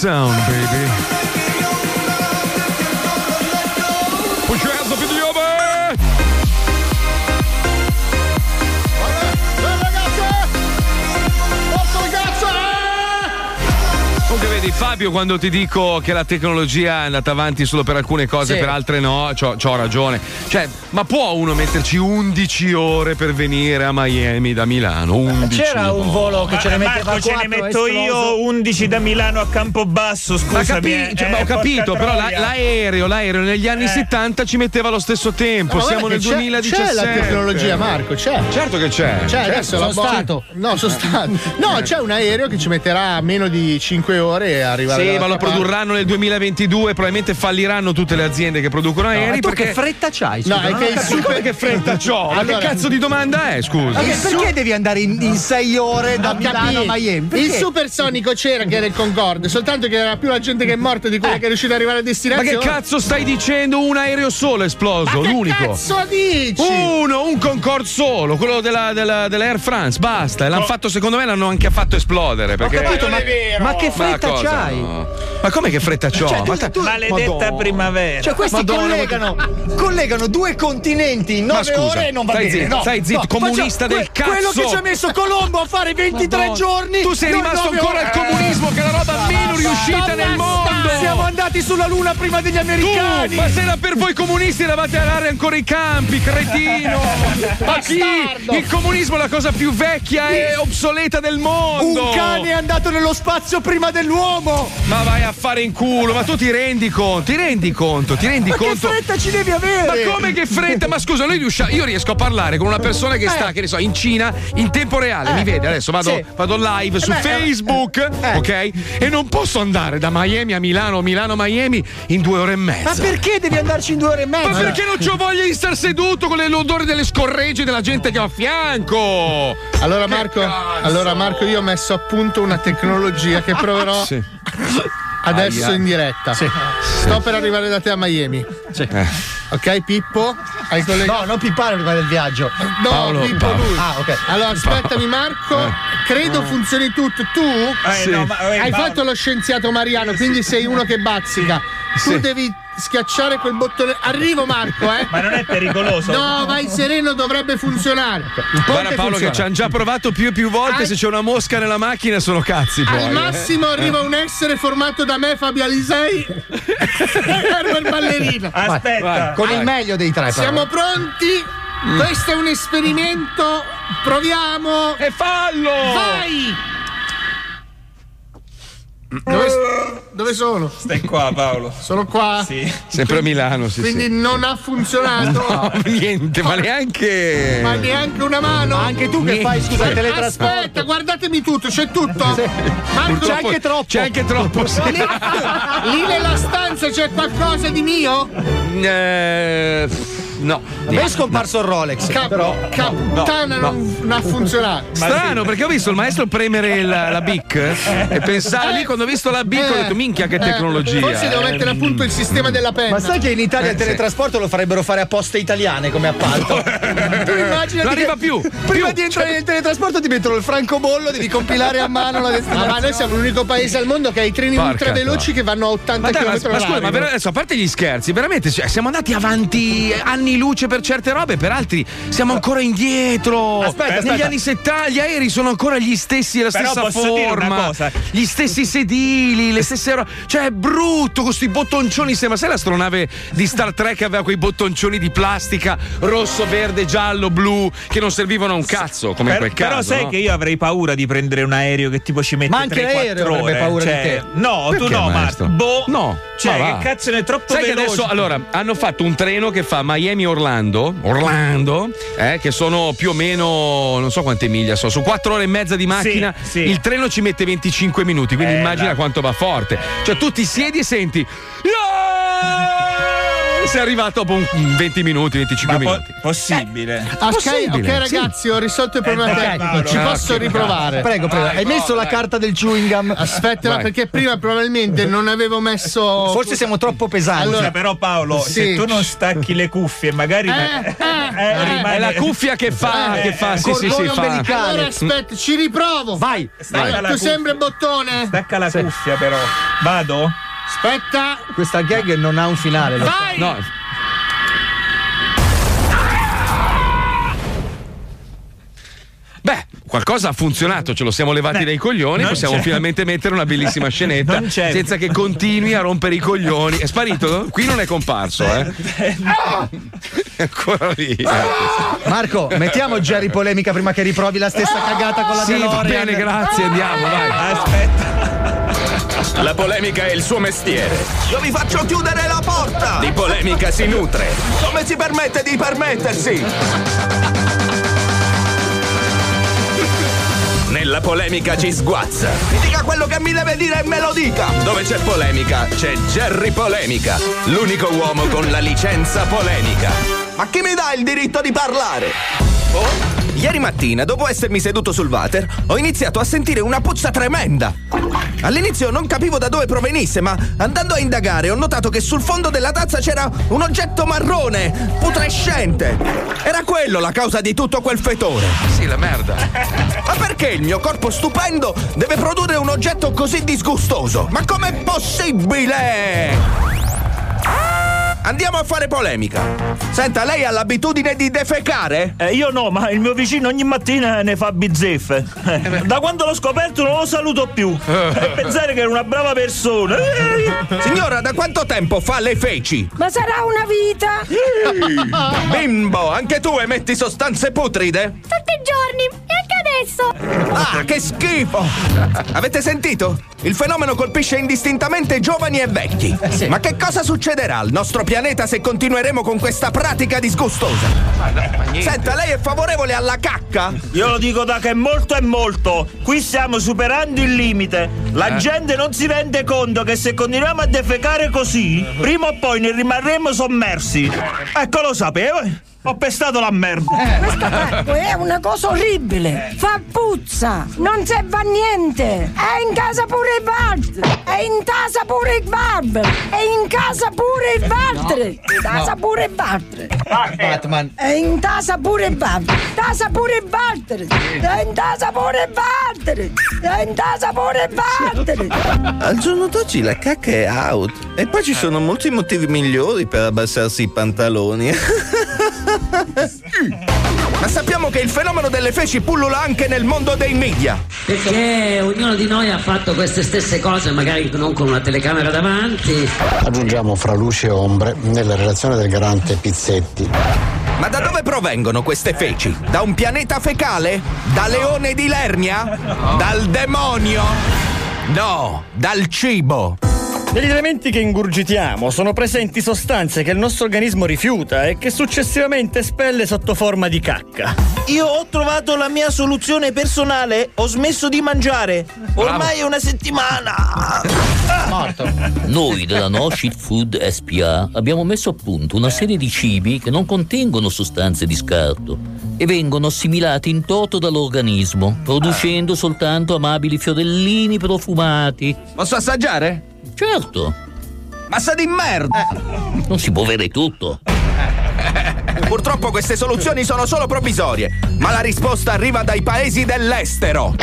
Sound, quando ti dico che la tecnologia è andata avanti solo per alcune cose, Sì. per altre no, c'ho, c'ho ragione. Cioè, ma può uno metterci 11 ore per venire a Miami da Milano? 11 C'era un volo che ce ne Ma- metteva Marco, ce ne metto io 11 da Milano a Campobasso, Ma, scusami. capi- cioè, eh, ma ho porca capito, però la- l'aereo, l'aereo negli anni Eh. 70 ci metteva lo stesso tempo. Ma Siamo nel c'è- 2017. C'è la tecnologia, Marco, c'è. Certo che c'è. C'è Certo, adesso sono stato. No, sono stato. No, c'è un aereo che ci metterà meno di 5 ore e arrivare Sì, ma lo produrranno nel 2022, probabilmente falliranno tutte le aziende che producono aerei. ma tu perché... che fretta c'hai? No, è che ho il super- che fretta c'ho? Ma Allora- che cazzo di domanda è, scusa? Ma che- perché devi andare in, in sei ore da Ho Milano a. Miami? Il Perché? supersonico c'era che era il Concorde, soltanto che era più la gente che è morta di quella che è riuscita ad arrivare a Ma destinazione. che cazzo stai dicendo? Un aereo solo è esploso, Ma che l'unico. cazzo dici? Uno, un Concorde solo, quello della, della, della Air France, basta. E l'hanno fatto, secondo me, l'hanno anche fatto esplodere. Perché... capito, ma, ma che Ma fretta cosa? Ma come che fretta c'ho? Cioè, tu- Ma tu- Maledetta Madonna. primavera. Cioè, questi Madonna, collegano, collegano due continenti in Ma nove scusa, ore e non va stai bene. zitto, no, stai zitto, no, comunista faccio- del cazzo. Quello che ci ha messo Colombo a fare 23 Madonna. giorni. Tu sei rimasto ancora al comunismo, che è la roba meno riuscita nel mondo. Siamo andati sulla luna prima degli americani. Tu, ma se era per voi comunisti eravate a arare ancora i campi, cretino! (laughs) Ma chi? Il comunismo è la cosa più vecchia e obsoleta del mondo! Un cane è andato nello spazio prima dell'uomo. Ma vai a fare in culo, ma tu ti rendi conto, ti rendi conto, ti rendi Ma che conto. fretta ci devi avere? Ma come che fretta? Ma scusa, noi riusciamo. Io riesco a parlare con una persona che sta, che ne so, in Cina in tempo reale. Eh. Mi vede adesso, vado, Sì. vado live su Eh beh, Facebook, eh. ok? E non posso andare da Miami a Milano Milano a Miami in due ore e mezza. Ma perché devi andarci in due ore e mezza? Ma perché non c'ho voglia di star seduto con l'odore delle scorregge della gente che ho a fianco? Allora Marco, allora Marco, io ho messo a punto una tecnologia che proverò Sì. adesso Aia. in diretta. Sto per arrivare da te a Miami. Ok, Pippo? Hai collegato? No, non pippare prima del viaggio. No, Paolo, Pippo Paolo. lui. Ah, ok. Allora, aspettami Marco, Eh. credo funzioni tutto. Tu Eh, no, ma- eh, hai Paolo- fatto lo scienziato Mariano, quindi sei uno che bazzica. Tu Sì. devi schiacciare quel bottone. Arrivo Marco, eh? Ma non è pericoloso? No, vai sereno, dovrebbe funzionare. Il ponte Guarda Paolo funziona. che ci hanno già provato più e più volte, Al- se c'è una mosca nella macchina sono cazzi poi. Al eh. massimo arriva un essere formato da me, Fabio Alisei e (laughs) Herbert Ballerina. Aspetta. vai. Con il meglio dei tre. però. Siamo pronti? Questo è un esperimento. Proviamo. E fallo! Vai! Dove, dove sono? Stai qua, Paolo. Sono qua. Sì. Sempre a Milano, sì, Quindi sì. non ha funzionato. No, niente, ma neanche. Ma neanche una mano. Anche tu che fai, scusa, teletrasporto. Aspetta, guardatemi tutto, c'è tutto. Marco, C'è anche troppo. C'è anche troppo, sì. Lì, lì nella stanza c'è qualcosa di mio? Eh, no. Me è scomparso il Rolex. Cap- però. Caputtana no, non, non ha funzionato. Strano perché ho visto il maestro premere la, la BIC e pensare lì quando ho visto la BIC ho detto minchia che Eh, tecnologia. Forse devo eh. mettere a punto il sistema della penna. Ma sai che in Italia il Eh, sì. teletrasporto lo farebbero fare a poste italiane come appalto? (laughs) tu immaginati Non arriva più, Prima più. di entrare nel teletrasporto ti mettono il francobollo, devi compilare a mano la (laughs) Ah, destinazione. ma noi siamo l'unico paese al mondo che ha i treni Porca ultra veloci che vanno a 80 Ma, dai, ma, km ma scusa, ma adesso, a parte gli scherzi, veramente cioè, siamo andati avanti anni luce per certe robe, per altri siamo ancora indietro. Aspetta, Negli aspetta. anni 70 gli aerei sono ancora gli stessi, la Però stessa posso dire una forma, cosa? gli stessi sedili, le stesse robe. Cioè, è brutto con questi bottoncioni. Sembra, sai l'astronave di Star Trek che aveva quei bottoncioni di plastica rosso, verde, giallo, blu, che non servivano a un cazzo, come Per- in quel però caso. sai no? che io avrei paura di prendere un aereo che tipo ci mette Ma anche 3-4 l'aereo avrebbe paura di Cioè, te. No, tu Perché, no, maestro? Marco. Boh. No, Cioè, che cazzo ne è troppo Sai che veloce. adesso allora hanno fatto un treno che fa Miami-Orlando, Orlando, eh, che sono più o meno non so quante miglia sono, su 4 ore e mezza di macchina. Sì. Il treno ci mette 25 minuti, quindi Eh, immagina dai. quanto va forte. Cioè tu ti siedi e senti "Yeah!" Sei arrivato dopo un 20 minuti, 25 Ma po- minuti. possibile. Ok, Possibile, ok ragazzi, ho risolto il problema dai, tecnico. Paolo, Ci dai. posso riprovare? Prego, prego. Hai messo la carta del chewing gum? Aspetta, Vai. perché prima probabilmente non avevo messo. Forse siamo troppo pesanti. Allora- però Paolo, Sì. se tu non stacchi le cuffie, magari Eh, eh, eh. rimane- È la cuffia che fa, Eh, che fa, eh, sì, sì, sì, fa. Allora aspetta, ci riprovo. Vai. Stacca Allora, la tu cuffia. sembri bottone. Stacca la cuffia però. Vado? Aspetta. Questa gag non ha un finale. lo so. Vai. No. Beh, qualcosa ha funzionato, ce lo siamo levati Beh, dai coglioni, possiamo c'è. finalmente mettere una bellissima (laughs) scenetta senza che continui a rompere i coglioni. È sparito? Qui non è comparso, eh? È (laughs) ancora lì. Marco, mettiamo Jerry polemica prima che riprovi la stessa cagata con la Sì, va DeLorean. bene, grazie, andiamo, vai. Aspetta. La polemica è il suo mestiere. Io vi faccio chiudere la porta! Di polemica si nutre. Come si permette di permettersi? Nella polemica ci sguazza. Mi dica quello che mi deve dire e me lo dica! Dove c'è polemica, c'è Jerry Polemica, l'unico uomo con la licenza polemica. Ma chi mi dà il diritto di parlare? Ieri mattina, dopo essermi seduto sul water, ho iniziato a sentire una puzza tremenda. All'inizio non capivo da dove provenisse, ma andando a indagare ho notato che sul fondo della tazza c'era un oggetto marrone, putrescente. Era quello la causa di tutto quel fetore. Sì, la merda. Ma perché il mio corpo stupendo deve produrre un oggetto così disgustoso? Ma com'è possibile? Andiamo a fare polemica. Senta, lei ha l'abitudine di defecare? Eh, io no, ma il mio vicino ogni mattina ne fa bizzeffe. Eh, Da quando l'ho scoperto non lo saluto più. E pensare che è una brava persona. Signora, da quanto tempo fa le feci? Ma sarà una vita! Bimbo, anche tu emetti sostanze putride? Tutti i giorni! E anche adesso! Ah, che schifo! Avete sentito? Il fenomeno colpisce indistintamente giovani e vecchi. Ma che cosa succederà al nostro pianeta se continueremo con questa pratica disgustosa? Senta, lei è favorevole alla cacca? Io lo dico da che molto è molto. Qui stiamo superando il limite. La Eh. gente non si rende conto che se continuiamo a defecare così, prima o poi ne rimarremo sommersi. Ecco, lo sapevo. Ho pestato la merda. Questa parte è una cosa orribile! Fa puzza! Non serve a niente! È in casa pure il Bart! È in casa pure il Barb! È in casa pure il Bart! In casa pure il Bart! Batman. È in casa pure il! In casa pure il Bart! È in casa pure il Bart! È in casa pure il Bart! Al giorno d'oggi la cacca è out. E poi ci sono molti motivi migliori per abbassarsi i pantaloni. (laughs) Ma sappiamo che il fenomeno delle feci pullula anche nel mondo dei media. Perché ognuno di noi ha fatto queste stesse cose, magari non con una telecamera davanti. Aggiungiamo fra luce e ombre nella relazione del garante Pizzetti. Ma da dove provengono queste feci? Da un pianeta fecale? Da leone di Lernia? Dal demonio? No, dal cibo. Negli elementi che ingurgitiamo sono presenti sostanze che il nostro organismo rifiuta e che successivamente espelle sotto forma di cacca. Io ho trovato la mia soluzione personale. Ho smesso di mangiare. Ormai è una settimana. Morto. Noi della No Shit Food SPA abbiamo messo a punto una serie di cibi che non contengono sostanze di scarto e vengono assimilati in toto dall'organismo, producendo soltanto amabili fiorellini profumati. Posso assaggiare? Certo. Ma sa di merda! Non si può avere tutto. Purtroppo queste soluzioni sono solo provvisorie, ma la risposta arriva dai paesi dell'estero.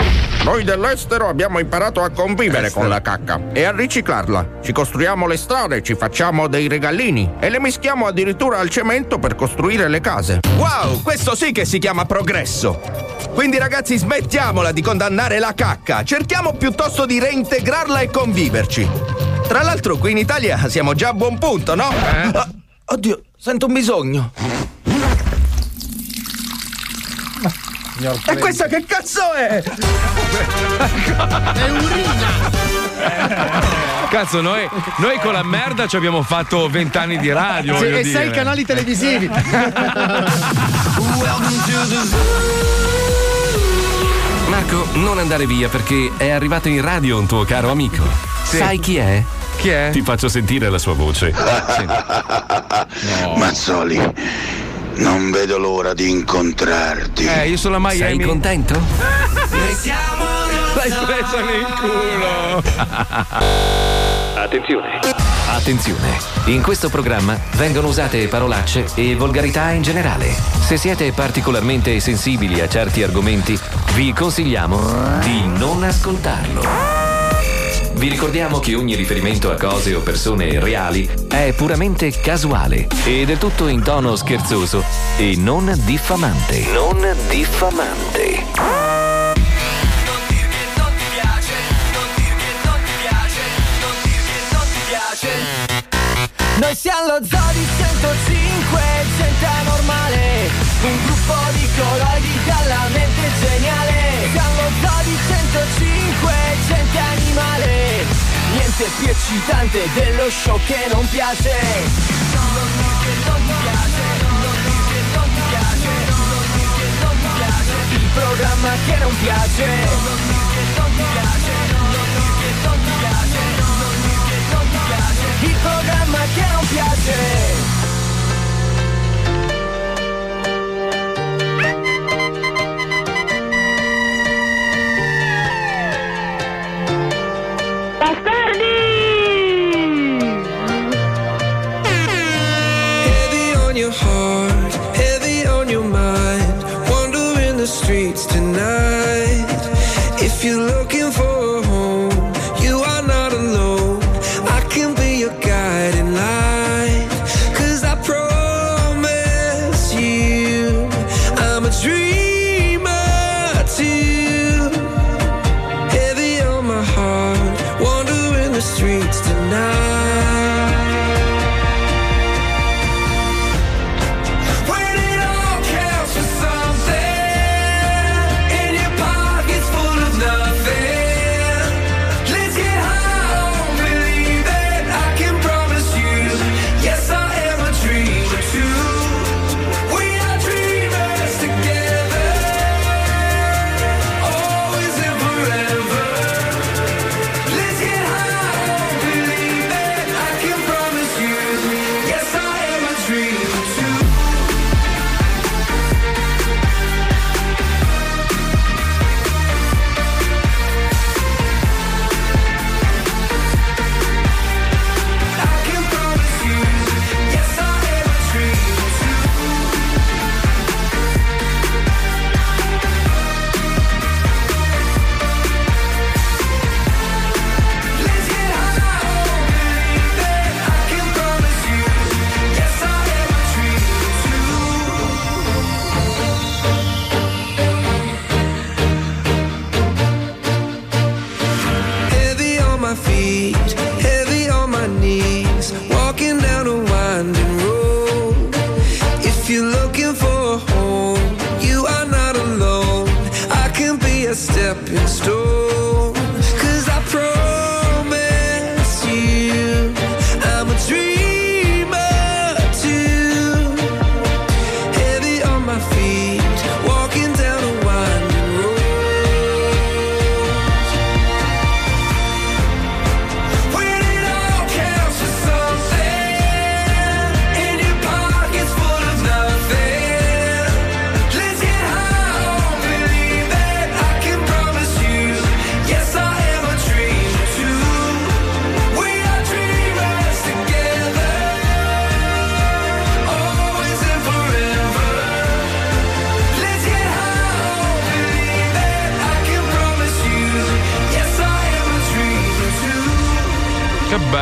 Noi dell'estero abbiamo imparato a convivere con la cacca e a riciclarla. Ci costruiamo le strade, ci facciamo dei regalini e le mischiamo addirittura al cemento per costruire le case. Wow, questo sì che si chiama progresso. Quindi ragazzi smettiamola di condannare la cacca, cerchiamo piuttosto di reintegrarla e conviverci. Tra l'altro qui in Italia siamo già a buon punto, no? Ah, oddio, sento un bisogno. E questa che cazzo è? È urina! Cazzo, noi, noi con la merda ci abbiamo fatto vent'anni di radio. Sì, e dire. sei canali televisivi. (laughs) Marco, non andare via perché è arrivato in radio un tuo caro amico. Sai chi è? Chi è? Ti faccio sentire la sua voce. (laughs) Mazzoli, non vedo l'ora di incontrarti. Eh, io sono a Miami. Sei contento? L'hai presa nel culo. Attenzione. Attenzione. In questo programma vengono usate parolacce e volgarità in generale. Se siete particolarmente sensibili a certi argomenti, vi consigliamo di non ascoltarlo. Vi ricordiamo che ogni riferimento a cose o persone reali è puramente casuale e del tutto in tono scherzoso e non diffamante. Non diffamante. Noi siamo lo Zodi 105, gente anormale Un gruppo di coloidi dalla mente geniale Siamo lo Zodi 105, gente animale Niente più eccitante dello show che non piace. Il programma che non piace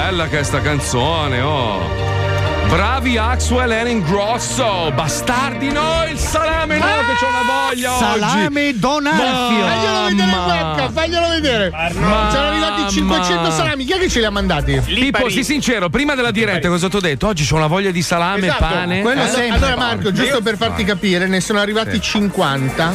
bella questa canzone, oh. Bravi Axwell e Ingrosso, bastardi no, il salame no, che c'ho una voglia oggi. Salame Donarfio. Faglielo vedere in webcam, faglielo vedere. Ma- C'erano arrivati 500 salami. Chi è che ce li ha mandati? Pippo, sii sincero, prima della diretta cosa ti ho detto? Oggi c'ho una voglia di salame Esatto. pane. Quello Eh? sempre. Allora, Marco, giusto per farti capire, ne sono arrivati 50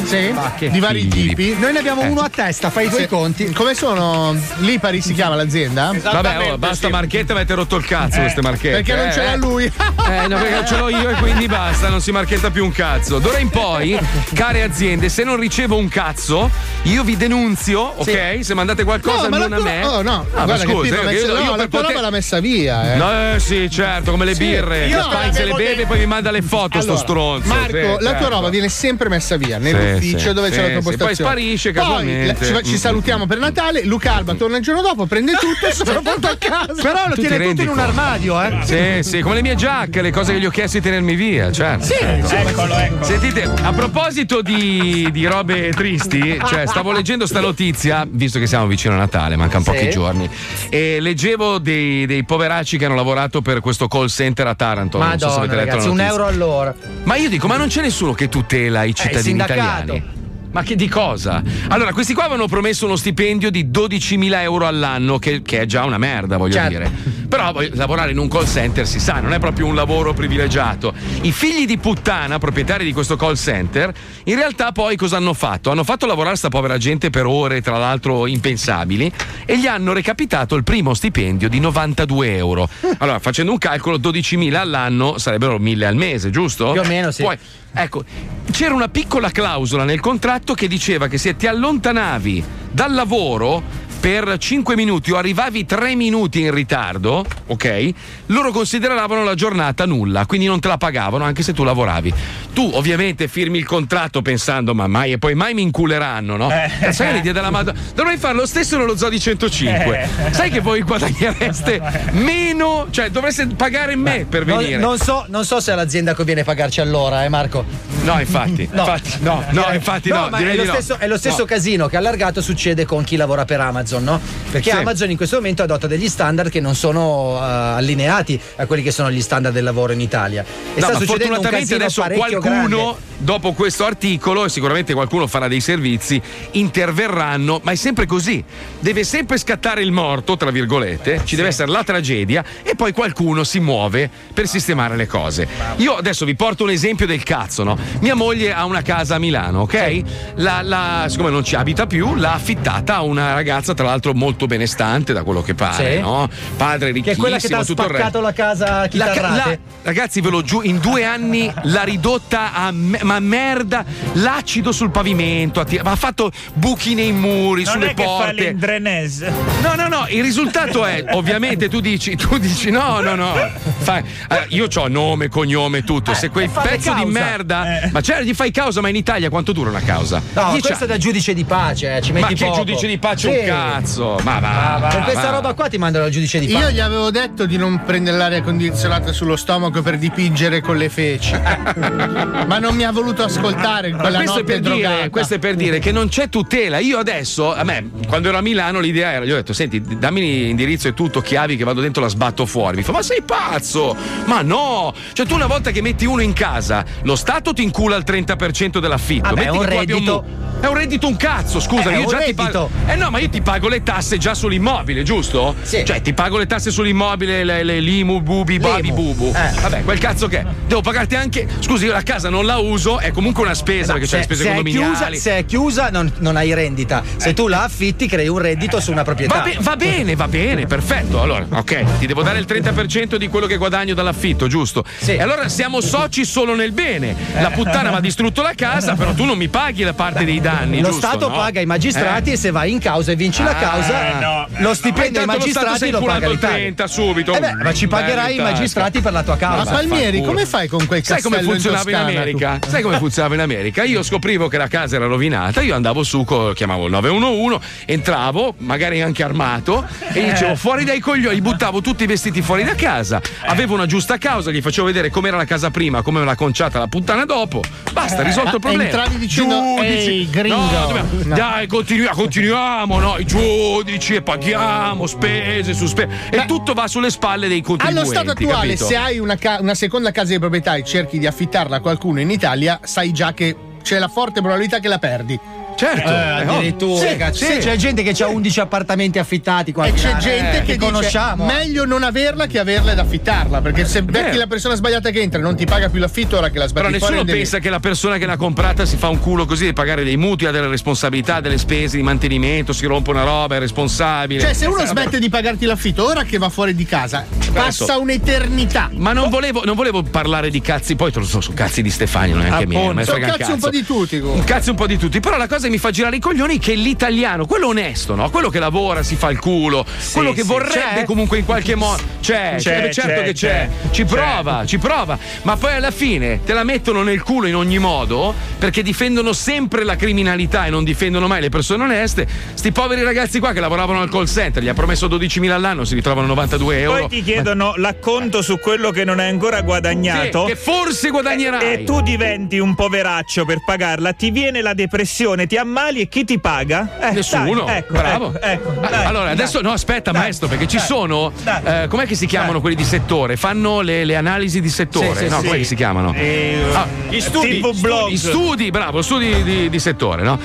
di vari figli di- tipi. Noi ne abbiamo uno a testa, fai i tuoi Sì. conti. Come sono? Lipari si chiama l'azienda? Vabbè, oh, basta marchette, avete rotto il cazzo queste marchette. Perché non eh, ce l'ha eh. Lui. Eh, no, perché ce l'ho io e quindi basta, non si marchetta più un cazzo. D'ora in poi, care aziende, se non ricevo un cazzo, io vi denunzio, ok? Se mandate qualcosa No, la non a me. oh, no, Ah, guarda che scusa, ha messo- io- no, io la tua poter- roba l'ha messa via, eh. No, eh, sì, certo, come le Sì. birre. Io Che Spike se le beve e poi mi manda le foto, Allora, sto stronzo. Marco, sì, la tua certo. roba viene sempre messa via nell'ufficio sì, dove sì, c'è la tua sì, postazione. poi sparisce Poi, casualmente. la- ci, ci Mm. salutiamo per Natale. Luca Alba torna il giorno dopo, prende tutto e se lo porta a casa. Però lo tiene tutto in un armadio, eh. Sì, sì, come le mie giacche, le cose che gli ho chiesto di tenermi via, certo. Sì, sì. Eccolo, eccolo. Sentite, a proposito di, di robe tristi, cioè stavo leggendo sta notizia, visto che siamo vicino a Natale, mancano Sì. pochi giorni, e leggevo dei, dei poveracci che hanno lavorato per questo call center a Taranto. non so se Madonna, avete letto ragazzi, la un euro all'ora. Ma io dico, ma non c'è nessuno che tutela i cittadini sindacato. italiani? Ma che di cosa? Allora, questi qua avevano promesso uno stipendio di 12.000 euro all'anno, che, che è già una merda, voglio Certo. dire. Però lavorare in un call center si sa, non è proprio un lavoro privilegiato. I figli di puttana, proprietari di questo call center, in realtà poi cosa hanno fatto? Hanno fatto lavorare sta povera gente per ore, tra l'altro impensabili, e gli hanno recapitato il primo stipendio di 92 euro. Allora, facendo un calcolo, 12.000 all'anno sarebbero 1.000 al mese, giusto? Più o meno, sì. Poi, ecco, c'era una piccola clausola nel contratto che diceva che se ti allontanavi dal lavoro per 5 minuti o arrivavi 3 minuti in ritardo, ok? Loro consideravano la giornata nulla, quindi non te la pagavano anche se tu lavoravi. Tu ovviamente firmi il contratto pensando ma mai e poi mai mi inculeranno, no? Eh. Sai l'idea della Madonna? Dovrei fare lo stesso nello Zodi 105. Eh. Sai che voi guadagnereste (laughs) meno, cioè dovreste pagare me per Non, venire. non so, non so se l'azienda conviene pagarci all'ora, eh Marco. No, infatti, infatti, no, no, infatti no, direi è lo di no. stesso, è lo stesso No. casino che allargato succede con chi lavora per Amazon, no? Perché Sì. Amazon in questo momento adotta degli standard che non sono eh, allineati a quelli che sono gli standard del lavoro in Italia. E No, sta succedendo un casino adesso qualcuno, grande. Dopo questo articolo, e sicuramente qualcuno farà dei servizi, interverranno, ma è sempre così. Deve sempre scattare il morto, tra virgolette, ci deve essere la tragedia e poi qualcuno si muove per sistemare le cose. Io adesso vi porto un esempio del cazzo, no? Mia moglie ha una casa a Milano, ok? La, la- siccome non ci abita più, l'ha affittata a una ragazza, tra l'altro molto benestante, da quello che pare, Sì. no? Padre Che ricchissimo, è quella che ti ha spaccato la casa a La ca- chitarrate. la- ragazzi, ve lo giuro, in due anni l'ha ridotta a me- ma merda, l'acido sul pavimento, ha, tira- ha fatto buchi nei muri, Non sulle è che fa porte. l'indrenese. No, no, no, il risultato è, ovviamente tu dici, tu dici no, no, no. Fai- allora, io ho nome, cognome, tutto. Se quel pezzo di merda. Ma certo, gli fai causa, ma in Italia quanto dura una causa? No, Dieci questo è da giudice di pace, eh, ci Ma metti che poco. giudice di pace un Sì. cazzo? Ma va. Per questa va. roba qua ti mandano al giudice di pace. Io gli avevo detto di non prendere l'aria condizionata sullo stomaco per dipingere con le feci. (laughs) Ma non mi ha voluto ascoltare in quella questo è, notte per dire, questo è per dire che non c'è tutela. Io adesso, a me, quando ero a Milano, l'idea era: gli ho detto, senti, dammi l'indirizzo e tutto, chiavi che vado dentro, la sbatto fuori. Mi fa, ma sei pazzo? Ma no! Cioè, tu una volta che metti uno in casa, lo Stato ti incula il 30% dell'affitto. Vabbè, Metti è un reddito. mu- È un reddito un cazzo, scusami, Eh, è io un già ti reddito. pago. Eh no, ma io ti pago le tasse già sull'immobile, giusto? Sì. Cioè, ti pago le tasse sull'immobile, le, le limu, bubi, babi, bubu. Eh. Vabbè, quel cazzo che è. Devo pagarti anche. Scusi, io la casa non la uso, è comunque una spesa perché c'è le spese se è condominiali. chiusa, se è chiusa non, non hai rendita. Se tu la affitti, crei un reddito su una proprietà. Va, be- va bene, va bene, perfetto. Allora, ok, ti devo dare il 30% di quello che guadagno dall'affitto, giusto? Sì. E allora siamo soci solo nel bene. La puttana mi ha distrutto la casa, però tu non mi paghi la parte dei danni. Lo giusto, Stato no? paga i magistrati Eh? e se vai in causa e vinci la Ah, causa, no, lo stipendio ai Ma lo magistrati è lo paga l'Italia. 30 subito. Eh beh, ma ci pagherai i magistrati per la tua Ma causa. Palmieri, Fanculo. come fai con quel Sai castello come funzionava in, tu? Sai come funzionava in America? Io scoprivo che la casa era rovinata, io andavo su, chiamavo il 911, entravo, magari anche armato, e gli dicevo fuori dai coglioni, gli buttavo tutti i vestiti fuori da casa, avevo una giusta causa, gli facevo vedere com'era la casa prima, come me l'ha conciata la puttana dopo. Basta, risolto il problema. Entravi dicendo, Giudici. "Ehi, gringo." No, dobbiamo- No. Dai, continua- continuiamo, no? I giudici e paghiamo, spese su spese. E tutto va sulle spalle dei contribuenti. Allo stato attuale, capito? se hai una, ca- una seconda casa di proprietà e cerchi di affittarla a qualcuno in Italia, sai già che c'è la forte probabilità che la perdi. Certo, Eh, addirittura, Sì, cazzo. sì. Sì, c'è gente che ha 11 appartamenti affittati qua. E c'è gente eh, che, dice, conosciamo. meglio non averla che averla ed affittarla. Perché se becchi la persona sbagliata che entra e non ti paga più l'affitto, ora che la sbatti Però nessuno devi- pensa che la persona che l'ha comprata si fa un culo così di pagare dei mutui, ha delle responsabilità, delle spese di mantenimento, si rompe una roba, è responsabile. Cioè, se uno Eh, smette di pagarti l'affitto, ora che va fuori di casa, passa Adesso- un'eternità. Ma non volevo, non volevo parlare di cazzi, poi te lo so, su cazzi di Stefani, non è anche ne Sono frega cazzi un po' di tutti. Un cazzo un po' di tutti, però la cosa che mi fa girare i coglioni è che l'italiano, quello onesto, no? Quello che lavora, si fa il culo, quello che sì. vorrebbe C'è? comunque in qualche modo. C'è, C'è, c'è, certo c'è, che c'è. Ci prova, ci prova. Ma poi alla fine te la mettono nel culo in ogni modo perché difendono sempre la criminalità e non difendono mai le persone oneste. Sti poveri ragazzi qua che lavoravano al call center, gli ha promesso 12.000 all'anno, si ritrovano 92 euro. Poi ti chiedono l'acconto su quello che non hai ancora guadagnato. Sì, che forse guadagnerai. E tu diventi un poveraccio per pagarla, ti viene la depressione, ti ammali e chi ti paga? Eh, Nessuno, dai, ecco, bravo. ecco, ecco, dai, allora, dai. adesso no, aspetta, maestro, perché ci sono. eh, com'è che si chiamano quelli di settore? Fanno le, le analisi di settore, Sì, sì, no? sì. Che si chiamano? Eh, Ah, gli studi. TV blog. Studi, studi, bravo, studi di, di settore, no?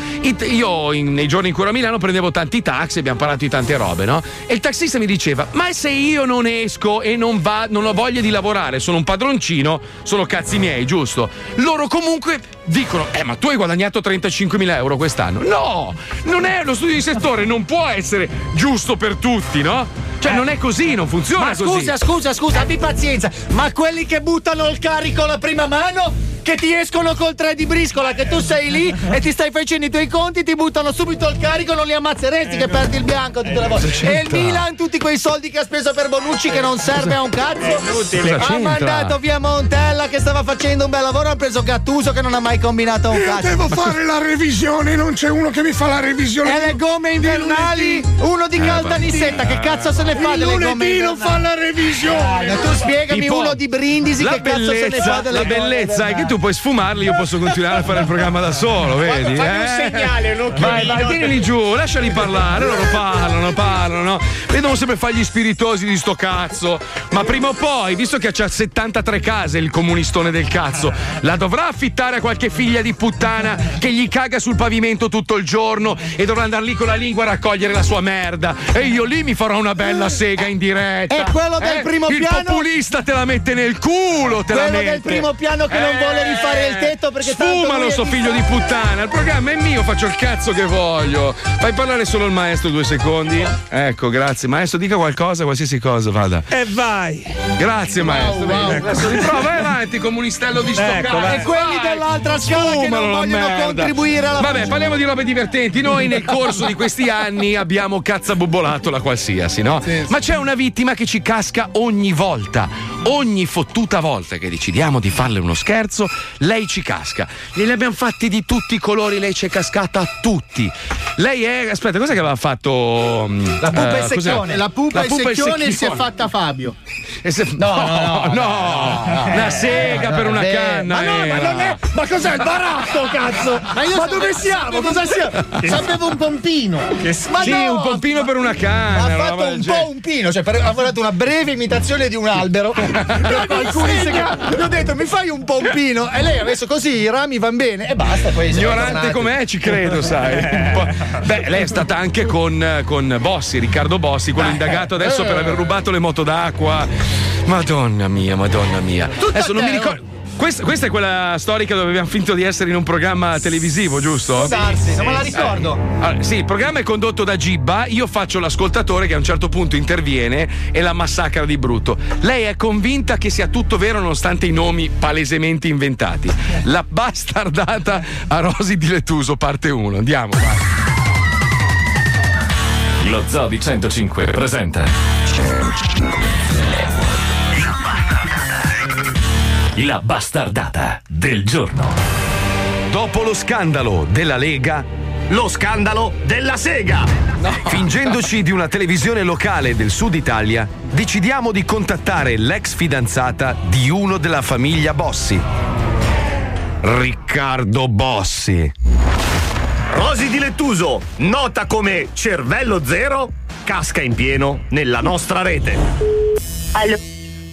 Io in- nei giorni in cui ero a Milano prendevo tanti taxi, abbiamo parlato di tante robe, no? E il taxista mi diceva: Ma se io non esco e non, va, non ho voglia di lavorare, sono un padroncino, sono cazzi miei, giusto? Loro comunque dicono: Eh, ma tu hai guadagnato 35.000 euro quest'anno. No, non è lo studio di settore, non può essere giusto per tutti, no? Cioè, non è così, non funziona Ma così. scusa, scusa, scusa, abbi pazienza. Ma quelli che buttano il carico alla prima mano? Che ti escono col 3 di briscola, che tu sei lì (laughs) e ti stai facendo i tuoi conti, ti buttano subito il carico, non li ammazzeresti che perdi il bianco tutte le volte. cosa E il? Milan, tutti quei soldi che ha speso per Bonucci che non serve a un cazzo. Cosa Ha mandato via Montella che stava facendo un bel lavoro, ha preso Gattuso che non ha mai combinato un Io cazzo. devo fare la revisione, non c'è uno che mi fa la revisione. E le gomme invernali? Uno di Eh, Caltanissetta, che cazzo se ne fa Il delle gomme lunedì non fa la revisione. Ah, tu spiegami Tipo, uno di Brindisi la che cazzo se ne fa bellezza, delle la bellezza è che tu puoi sfumarli, io posso continuare a fare il programma da solo, vedi? Fammi un eh? segnale, un. Vai, vai, tienili giù, lasciali parlare, loro parlano, parlano, no? Vedono sempre fare gli spiritosi di sto cazzo. Ma prima o poi, visto che c'ha 73 case il comunistone del cazzo, la dovrà affittare a qualche figlia di puttana che gli caga sul pavimento tutto il giorno e dovrà andare lì con la lingua a raccogliere la sua merda. E io lì mi farò una bella sega in diretta. E quello del Eh? primo il piano? populista te la mette nel culo, te la Quello mette. del primo piano che non vuole rifare il tetto perché Sfumalo, sto di figlio di puttana. Il programma è mio, faccio il cazzo che voglio. Fai parlare solo il maestro due secondi. Ecco, grazie. Maestro, dica qualcosa, qualsiasi cosa, vada. E vai. Grazie, maestro. wow. Bene, Adesso riprova, vai avanti, comunistello di sto Ecco. E quelli Vai. Scala che non la vogliono merda. contribuire alla Vabbè, parliamo di robe divertenti. Noi nel corso di questi anni abbiamo cazzabubbolato la qualsiasi, no? Ma c'è una vittima che ci casca ogni volta. Ogni fottuta volta che decidiamo di farle uno scherzo, lei ci casca. Glieli abbiamo fatti di tutti i colori, lei ci è cascata a tutti. Lei è. Aspetta, cos'è che aveva fatto? mm, La pupa eh, è cos'è? secchione. La pupa, è secchione e si è fatta Fabio. E se- no, no, no, una sega per una canna. Ma no, ma non è. Ma cos'è il baratto, cazzo? Ma, io Ma dove siamo? Cosa siamo? Sapevo un pompino. Ma sì, no! un pompino per una canna. Ha fatto un po' un pino, cioè ha fatto una breve imitazione di un albero. (laughs) per secondi. Gli ho detto mi fai un pompino e lei ha messo così, i rami van bene e basta. Poi Ignorante com'è, ci credo, sai. (laughs) Beh, lei è stata anche con, con Bossi, Riccardo Bossi, quello indagato adesso per aver rubato le moto d'acqua. Madonna mia, madonna mia. adesso non mi ricordo. Questa, questa è quella storica dove abbiamo finto di essere in un programma televisivo, giusto? Darsi, non me la ricordo. Allora, sì, il programma è condotto da Gibba, io faccio l'ascoltatore che a un certo punto interviene e la massacra di brutto. Lei è convinta che sia tutto vero nonostante i nomi palesemente inventati. La bastardata a Rosi di Letuso, parte 1. Andiamo, vai. Lo Zoo di 105 presenta La bastardata del giorno. Dopo lo scandalo della Lega, lo scandalo della Sega. Fingendoci di una televisione locale del sud Italia, decidiamo di contattare l'ex fidanzata di uno della famiglia Bossi. Riccardo Bossi. Rosi di Lettuso, nota come cervello zero, casca in pieno nella nostra rete.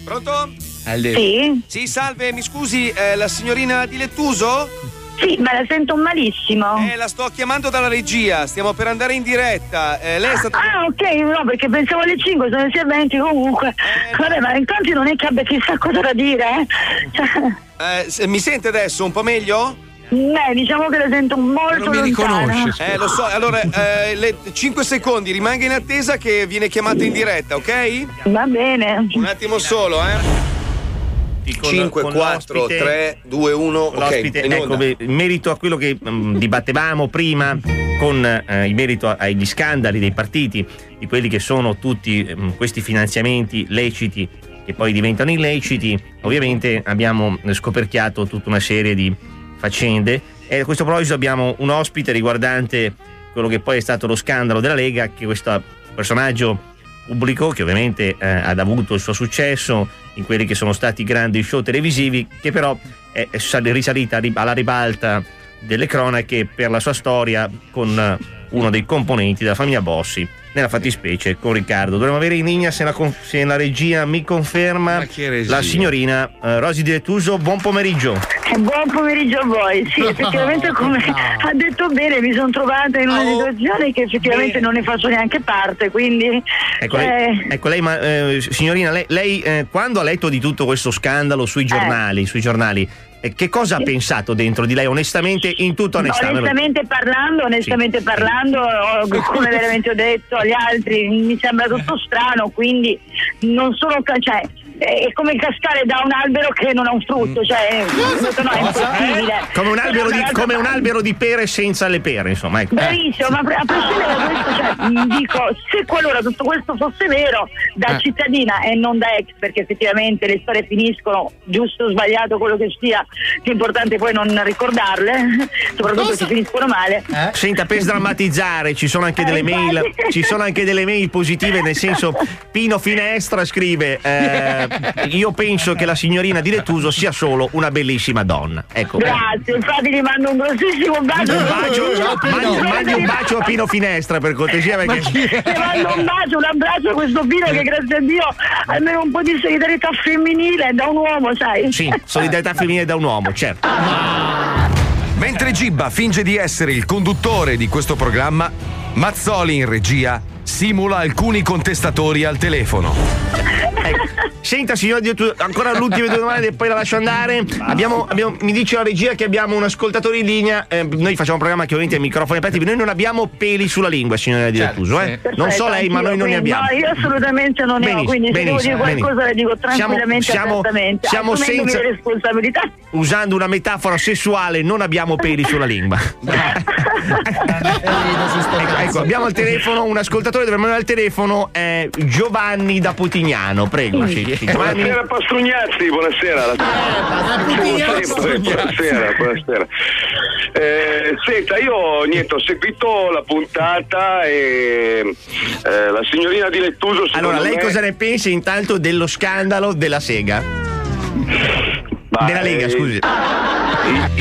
Pronto? Sì? Sì, salve, mi scusi, eh, la signorina di Lettuso? Sì, ma la sento malissimo. Eh, la sto chiamando dalla regia, stiamo per andare in diretta. Eh, lei è stata. Ah, ok, no, perché pensavo alle 5, sono le 6.20 comunque. Eh, Vabbè, ma intanto non è che abbia chissà cosa da dire, eh. Eh, se- mi sente adesso un po' meglio? beh, diciamo che la sento molto lontana. Eh, lo so, allora, eh, le 5 secondi, rimanga in attesa che viene chiamata in diretta, ok? Va bene. Un attimo solo, eh. 5, 4, 3, 2, 1. Ok, L'ospite, in ecco, in merito a quello che mm, dibattevamo prima con eh, in merito agli scandali dei partiti, di quelli che sono tutti mm, questi finanziamenti leciti che poi diventano illeciti, ovviamente abbiamo scoperchiato tutta una serie di faccende e a questo proposito abbiamo un ospite riguardante quello che poi è stato lo scandalo della Lega, che questo personaggio pubblico che ovviamente eh, ha avuto il suo successo in quelli che sono stati i grandi show televisivi, che però è, è sal- risalita ri- alla ribalta delle cronache per la sua storia con eh, uno dei componenti della famiglia Bossi, nella fattispecie con Riccardo. Dovremmo avere in linea se la, se la regia mi conferma la signorina eh, Rosi Direttuso. Buon pomeriggio. Eh, Buon pomeriggio a voi. Sì, (laughs) effettivamente come ha detto bene, mi sono trovata in una situazione che effettivamente non ne faccio neanche parte, quindi Ecco, eh, lei, ecco, lei, ma, eh, signorina, lei, lei, eh, quando ha letto di tutto questo scandalo sui giornali, sui giornali eh, che cosa ha pensato dentro di lei, onestamente, in tutta onestà? onestamente parlando, onestamente parlando, ho- (laughs) come veramente ho detto agli altri, mi sembra tutto strano, quindi non sono cioè, è come cascare da un albero che non ha un frutto, cioè ho detto, no, è impossibile. Come un, albero di, come un albero di pere senza le pere, insomma. Ecco. Bravissimo, ma a prescindere da questo, cioè, mh, dico, se qualora tutto questo fosse vero, da Eh. cittadina e non da ex, perché effettivamente le storie finiscono, giusto o sbagliato quello che sia, l'importante è poi non ricordarle, (laughs) soprattutto se finiscono male. Senta, per sdrammatizzare, ci sono anche Eh, delle mail, infatti. ci sono anche delle mail positive, nel senso, (laughs) Pino Finestra scrive: eh, (laughs) Io penso che la signorina di Lettuso sia solo una bellissima donna. Ecco. Grazie, infatti gli mando un grossissimo bacio. Un bacio, mandi, mandi un bacio a Pino Finestra per cortesia perché Ti mando un bacio, un abbraccio a questo Pino che grazie a Dio almeno un po' di solidarietà femminile da un uomo, sai? sì, solidarietà femminile da un uomo, certo. Mentre Gibba finge di essere il conduttore di questo programma, Mazzoli in regia simula alcuni contestatori al telefono. (laughs) Senta signor direttore, ancora l'ultima due domande e poi la lascio andare. Abbiamo, abbiamo- mi dice la regia che abbiamo un ascoltatore in linea. Eh, noi facciamo un programma che ovviamente ha i microfoni aperti. Noi non abbiamo peli sulla lingua, signora Direttuso. Eh? Non so lei, ma noi non ne abbiamo. No, io assolutamente non ne ho, quindi se devo dire qualcosa le dico tranquillamente Siamo- siamo- senza- responsabilità. Usando una metafora sessuale, non abbiamo peli sulla lingua. ecco, (laughs) (laughs) ecco, abbiamo al telefono un ascoltatore, dovremmo avere al telefono è Giovanni da Putignano. Prego. Sì, sì, Giovanni. Buonasera Pastrugnazzi, buonasera. Sempre, buonasera, buonasera. Eh, senta, io niente, ho seguito la puntata e eh, la signorina di Lettuso Allora, lei me- cosa ne pensa intanto dello scandalo della Sega? Ma, della Lega, eh, scusi.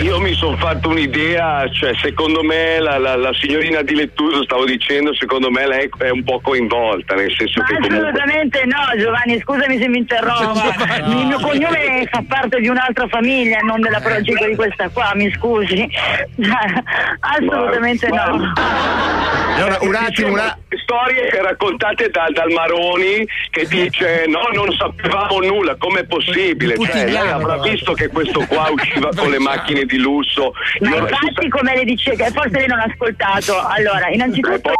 Io mi sono fatto un'idea, cioè secondo me la, la- la signorina di Lettuso, stavo dicendo, secondo me lei è un po' coinvolta, nel senso Ma che comunque... assolutamente no, Giovanni, scusami se mi interrompo. (laughs) Il mio cognome fa parte di un'altra famiglia, non della progetto di questa qua, mi scusi. (laughs) Assolutamente Ma- no. Allora, un attimo, una... Storie raccontate da- dal Maroni che dice no, non sapevamo nulla, com'è possibile? Cioè, lei avrà visto che questo qua (laughs) usciva con le macchine di lusso. Ma infatti come le dice, che forse lei non ha ascoltato. Allora, innanzitutto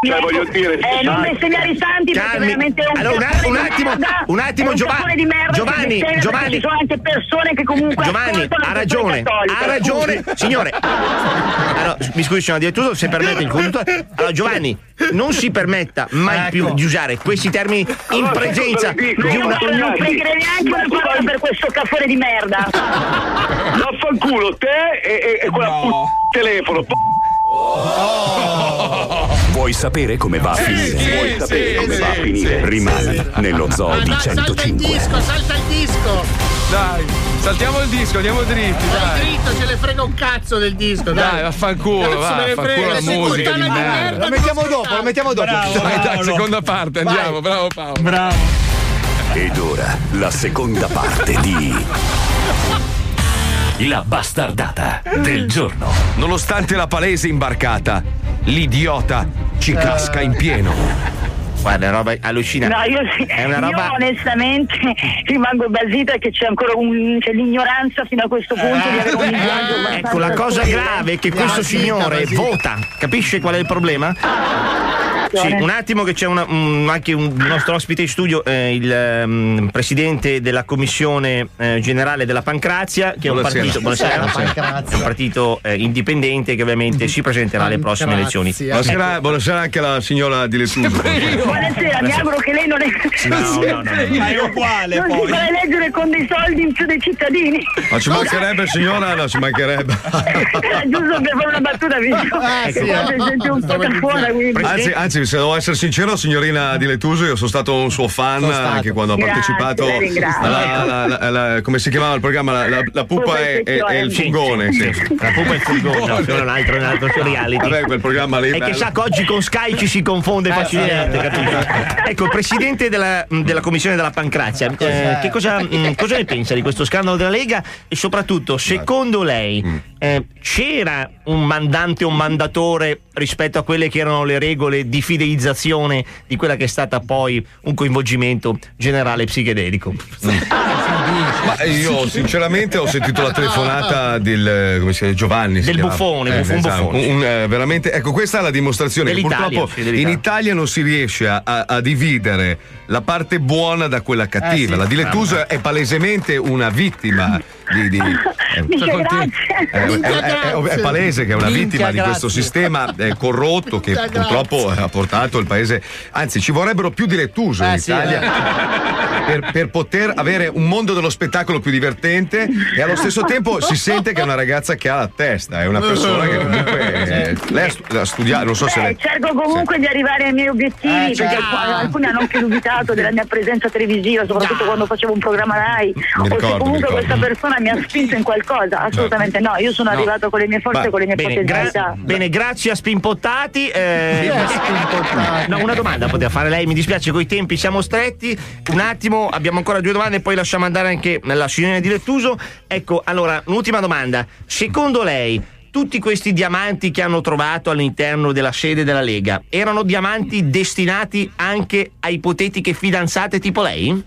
Cioè, voglio dire, Eh, non bestemmiare i santi perché veramente è un Allora, un attimo, merda, un attimo, è un Giova- caffone di merda Giovanni, Giovanni. Ci sono anche persone che comunque Giovanni, ha ragione, ha ragione, scusi. signore. Allora, mi scusi, signor direttore, se permette il conduttore. Allora, Giovanni, non si permetta mai più di usare questi termini in Allora, presenza di una. non pregherei neanche una parola per questo caffone di merda. Vaffanculo, te e, e, e quella p- telefono. p- Vuoi sapere come va a finire? Vuoi sapere come va a finire? Rimani nello zoo di Dai, salta il 105. disco, salta il disco. Dai, saltiamo il disco, andiamo dritti, Vai dai. dritto, ce le frega un cazzo del disco, dai. Dai, vaffanculo, va, vaffanculo frega, la musica di merda. merda. Lo mettiamo dopo, lo mettiamo dopo. Dai, dai, seconda parte, andiamo, bravo Paolo. Bravo. Ed ora la seconda parte di (laughs) La bastardata del giorno. Nonostante la palese imbarcata, l'idiota ci casca in pieno. Guarda, è roba allucinante. No, io, sì, È una io roba. onestamente (laughs) rimango basita che c'è ancora un, c'è l'ignoranza fino a questo punto di avere un linguaggio abbastanza Ecco, la cosa grave è che questo signore vota. Capisce qual è il problema? (laughs) Sì, un attimo che c'è una- un- anche un nostro ospite in studio, eh, il ehm, presidente della commissione eh, generale della Pancrazia, che è un Buonasera. partito, buonasera, Buonasera. è un partito eh, indipendente che ovviamente si presenterà alle prossime elezioni. Buonasera, buonasera anche alla signora di Letuso. Buonasera, mi auguro che lei non è. No, no, no, no. Ma è uguale non poi. si farà eleggere con dei soldi in più dei cittadini. Ma ci mancherebbe signora, no, ci mancherebbe. Giusto per fare una battuta, visto? Ah, sì, eh. sente un po' da fuori, quindi. Anzi, anzi, se devo essere sincero, signorina di Letuso, io sono stato un suo fan Sono stato. anche quando ha partecipato alla, alla- alla- alla- come si chiamava il programma? La, la- la pupa e, e il fungone. La pupa e (laughs) il furgone, no, quello è un altro, un altro suo reality. Vabbè, quel programma lì. E che sa che oggi con Sky ci si confonde facilmente, capito? (laughs) Ecco, il presidente della, della commissione della Pancrazia, eh, che cosa, mh, cosa ne pensa di questo scandalo della Lega? E soprattutto, secondo lei, eh, c'era un mandante o un mandatore rispetto a quelle che erano le regole di fidelizzazione di quella che è stata poi un coinvolgimento generale psichedelico? Ma io sinceramente ho sentito la telefonata del come si chiama, Giovanni. Del buffone, buffon esatto, buffone, un- un, eh, veramente, ecco, questa è la dimostrazione. che purtroppo sì, in Italia non si riesce a, a- a dividere la parte buona da quella cattiva. Eh, sì. La Dilettusa è palesemente una vittima (laughs) di. di- (laughs) eh, Minchia, cioè, continu- grazie. è, è- è- è palese che è una Minchia, vittima di questo grazie. sistema eh, (laughs) corrotto che Minchia, purtroppo ha portato il paese. Anzi, ci vorrebbero più dilettuso in Eh, sì, Italia per, per poter avere un mondo dello spettacolo più divertente e allo stesso tempo si sente che è una ragazza che ha la testa, è una persona che comunque eh, lei ha stu- ha studiato, non so se Beh, lei. cerco comunque di arrivare ai miei obiettivi, Eh, perché certo. alcuni- hanno anche dubitato della mia presenza televisiva, soprattutto quando facevo un programma Rai, o ricordo, se mi comunque questa persona mi ha spinto in qualcosa. Assolutamente no, io sono No. arrivato con le mie forze e con le mie Bene, gra- potenzialità. bene, grazie a Spimpottati. eh, no, una domanda poteva fare lei, mi dispiace, coi tempi siamo stretti. Un attimo, abbiamo ancora due domande e poi lasciamo andare anche la signora di Lettuso. Ecco, allora, un'ultima domanda. Secondo lei, tutti questi diamanti che hanno trovato all'interno della sede della Lega erano diamanti destinati anche a ipotetiche fidanzate tipo lei?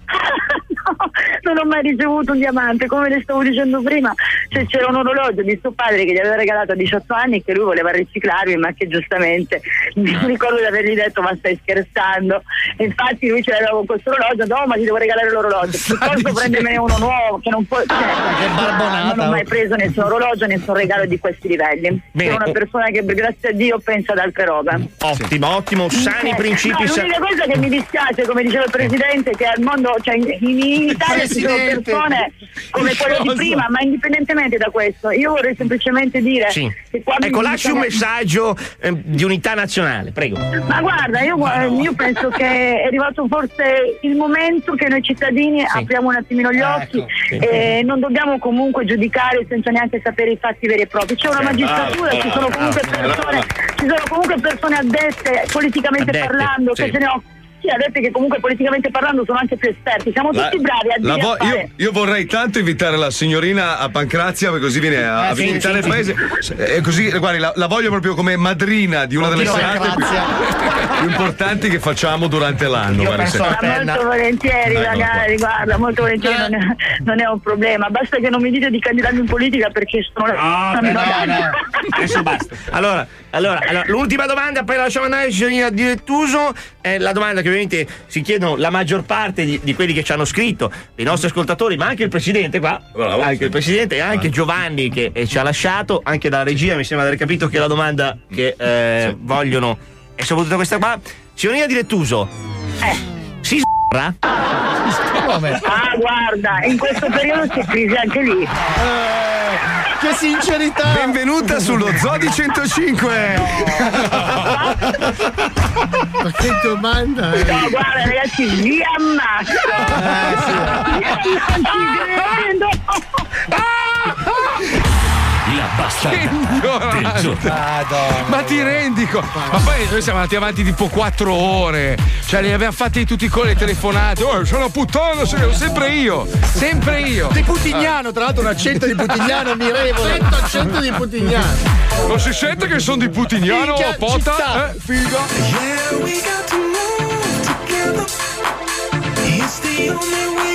Non ho mai ricevuto un diamante, come le stavo dicendo prima, cioè, c'era un orologio di suo padre che gli aveva regalato a 18 anni e che lui voleva riciclarmi, ma che giustamente (laughs) mi ricordo di avergli detto ma stai scherzando. E infatti lui ce l'aveva con questo orologio, no ma ti devo regalare l'orologio, (laughs) piuttosto prendermene uno nuovo che non può. Cioè, barbonata. non ho mai preso nessun orologio, nessun regalo di questi livelli. Bene, Sono una persona che grazie a Dio pensa ad altre robe. Ottimo, ottimo, sani Eh, principi. no, l'unica cosa che mi dispiace, come diceva il Presidente, che al mondo, cioè in, in Italia ci sono persone come quelle di prima, ma indipendentemente da questo, io vorrei semplicemente dire Sì. che quando Ecco, lasci un messaggio eh, di unità nazionale, prego. Ma guarda, io, io penso che è arrivato forse il momento che noi cittadini apriamo un attimino gli occhi Ecco, sì. e non dobbiamo comunque giudicare senza neanche sapere i fatti veri e propri. C'è una magistratura, ci sono comunque persone, ci sono comunque persone addette politicamente Addette, parlando sì. che se ne occupano Sì, ha detto che comunque politicamente parlando sono anche più esperti. Siamo La- tutti bravi a dire vo- a io, io vorrei tanto invitare la signorina a Pancrazia perché così viene a, Eh, visitare sì, il paese e così guardi la, la voglio proprio come madrina di una delle serate più, più importanti che facciamo durante l'anno Ma molto volentieri, Ecco ragazzi, guarda, molto volentieri non è, non è un problema. Basta che non mi dite di candidarmi in politica perché sono Ah, la Adesso basta. Allora, allora, allora, l'ultima domanda, poi la lasciamo andare signorina Direttuso. È la domanda che ovviamente si chiedono la maggior parte di, di quelli che ci hanno scritto, dei nostri ascoltatori, ma anche il presidente qua. Anche il presidente e anche Giovanni che eh, ci ha lasciato, anche dalla regia mi sembra di aver capito che la domanda che eh, vogliono è soprattutto questa qua. Signorina Direttuso, si s***ra? (laughs) Ah, guarda, in questo periodo c'è crisi anche lì. Che sincerità! Benvenuta sullo Zodi 105! (laughs) Ma che domanda No, guarda ragazzi, vi ammazzo! Non ci credo! (laughs) La Ignorante. Ma ti rendi conto? Ma poi noi siamo andati avanti tipo 4 ore. Cioè, li abbiamo fatti tutti con le telefonate. Oh, sono puttana, sono sempre io. Sempre io. Di Putignano, tra l'altro un accento di Putignano mirevole. Accento, accento di Putignano. Non si sente che sono di Putignano, Minchia, pota? città. Eh, figa. Yeah, we got to move together. It's the only way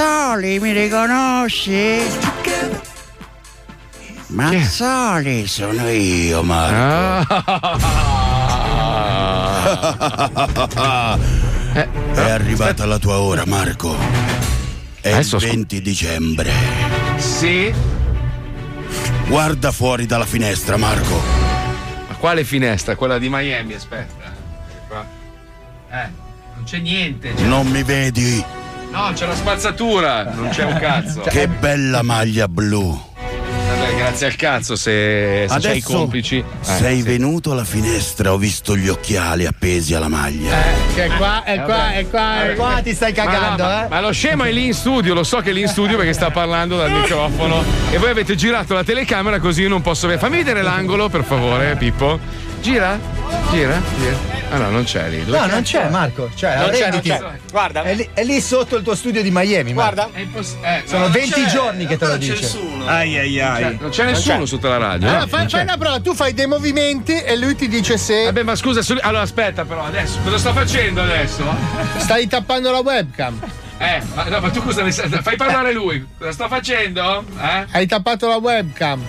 Mazzoli, mi riconosci? Mazzoli, sono io, Marco. (laughs) È arrivata la tua ora, Marco. È Adesso il scu- 20 dicembre. Sì. Guarda fuori dalla finestra, Marco. Ma quale finestra? Quella di Miami, aspetta. Eh, non c'è niente. c'è- Non mi vedi? No, c'è la spazzatura, non c'è un cazzo. Che bella maglia blu. Vabbè, grazie al cazzo se, se c'hai i complici. Eh, sei sì. venuto alla finestra, ho visto gli occhiali appesi alla maglia. Che qua, è qua, è qua, è qua ti stai cagando, ma, no, ma- eh? ma lo scemo è lì in studio, lo so che è lì in studio perché sta parlando dal microfono. E voi avete girato la telecamera così io non posso vedere. Fammi vedere l'angolo, per favore, Pippo. Gira? Gira? Gira. Ah no, non c'è lì. Dove No, non c'è? Marco. Cioè, Non c'è, non c'è. Guarda. È lì, è lì sotto il tuo studio di Miami. Guarda. Sono 20 giorni che te lo dice. Ai ai ai. Non c'è nessuno sotto la radio. Allora, eh? fai, Non c'è. fai una prova, tu fai dei movimenti e lui ti dice se. Vabbè, ma scusa, su- allora aspetta, però adesso cosa sto facendo adesso? Stai tappando la webcam. Eh, ma, no, ma tu cosa ne sai? Fai parlare lui. Cosa sto facendo? Eh? Hai tappato la webcam.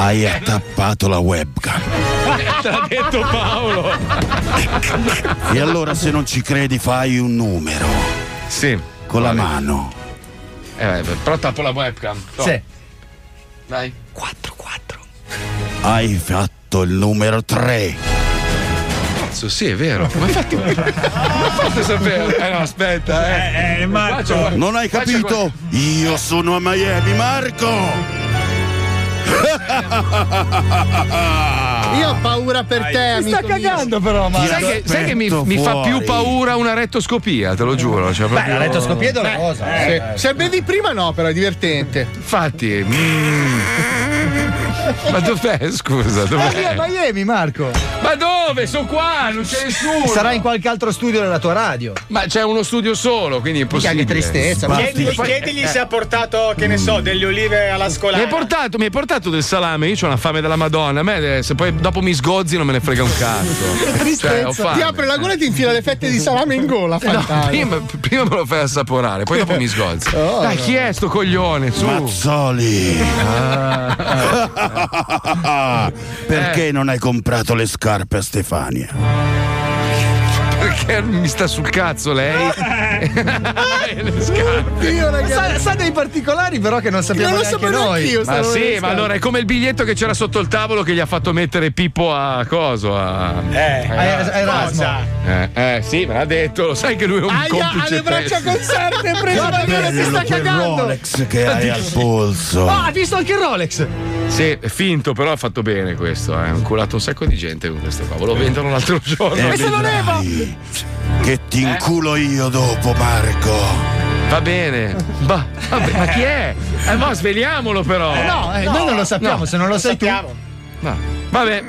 Hai tappato la webcam. (laughs) Te l'ha detto Paolo. E allora se non ci credi fai un numero. Sì. Con la mano. Eh, però tappo la webcam. To. Sì. Dai. Hai fatto il numero 3. Cazzo, sì, è vero. Come hai fatto? Come hai fatto a sapere? Eh no, aspetta, eh. Eh, Marco. Faccia- Non hai capito? Io sono a Miami, Marco! (laughs) Io ho paura per te, Ti amico. sta cagando però, Sai Marco. che, sai che mi, mi fa più paura una rettoscopia, te lo giuro. Cioè, proprio... è una cosa. eh. Se bevi prima no, però è divertente. Infatti. mm. (laughs) Ma dov'è? Scusa, È lì a dov'è? Miami, Marco. Ma dove? Sono qua, non c'è nessuno. Sarà in qualche altro studio della tua radio. Ma c'è uno studio solo, quindi è Mica impossibile. che tristezza. Chiedigli eh. se ha portato, che ne so, delle olive alla Mi scolana. hai, portato, mi hai portato del salame, io ho una fame della Madonna. A me, eh, se poi dopo mi sgozzi non me ne frega un cazzo. Che (laughs) Cioè, tristezza. fame. ti apre la gola e ti infila le fette di salame in gola. No, fantastico. prima, prima me lo fai assaporare, poi dopo mi sgozzi. Oh, Dai, no. chi è sto coglione? Su. Mazzoli. Ah. (laughs) (laughs) Perché non hai comprato le scarpe a Stefania? Perché mi sta sul cazzo lei? (laughs) E le scarpe. Sa, sa dei particolari, però, che non sappiamo Non lo neanche noi. anch'io, Ma sì, ma allora è come il biglietto che c'era sotto il tavolo che gli ha fatto mettere Pippo a coso. A... Eh, a Erasmo. Eh, eh, sì, me l'ha detto, lo sai che lui è un Aia, complice. ha le braccia conserte, preso da me, si Bello sta cagando. Rolex che hai al polso. Ah, ha visto anche il Rolex? Sì, è finto, però ha fatto bene questo. Eh. Ha inculato un sacco di gente con questo qua. Ve lo vendono l'altro giorno. E vedrai Che ti inculo io dopo, Marco. Va bene. Bah, vabbè, ma chi è? Eh, ma sveliamolo però. No, eh, noi non lo sappiamo, No. se non lo sai tu. No. Vabbè.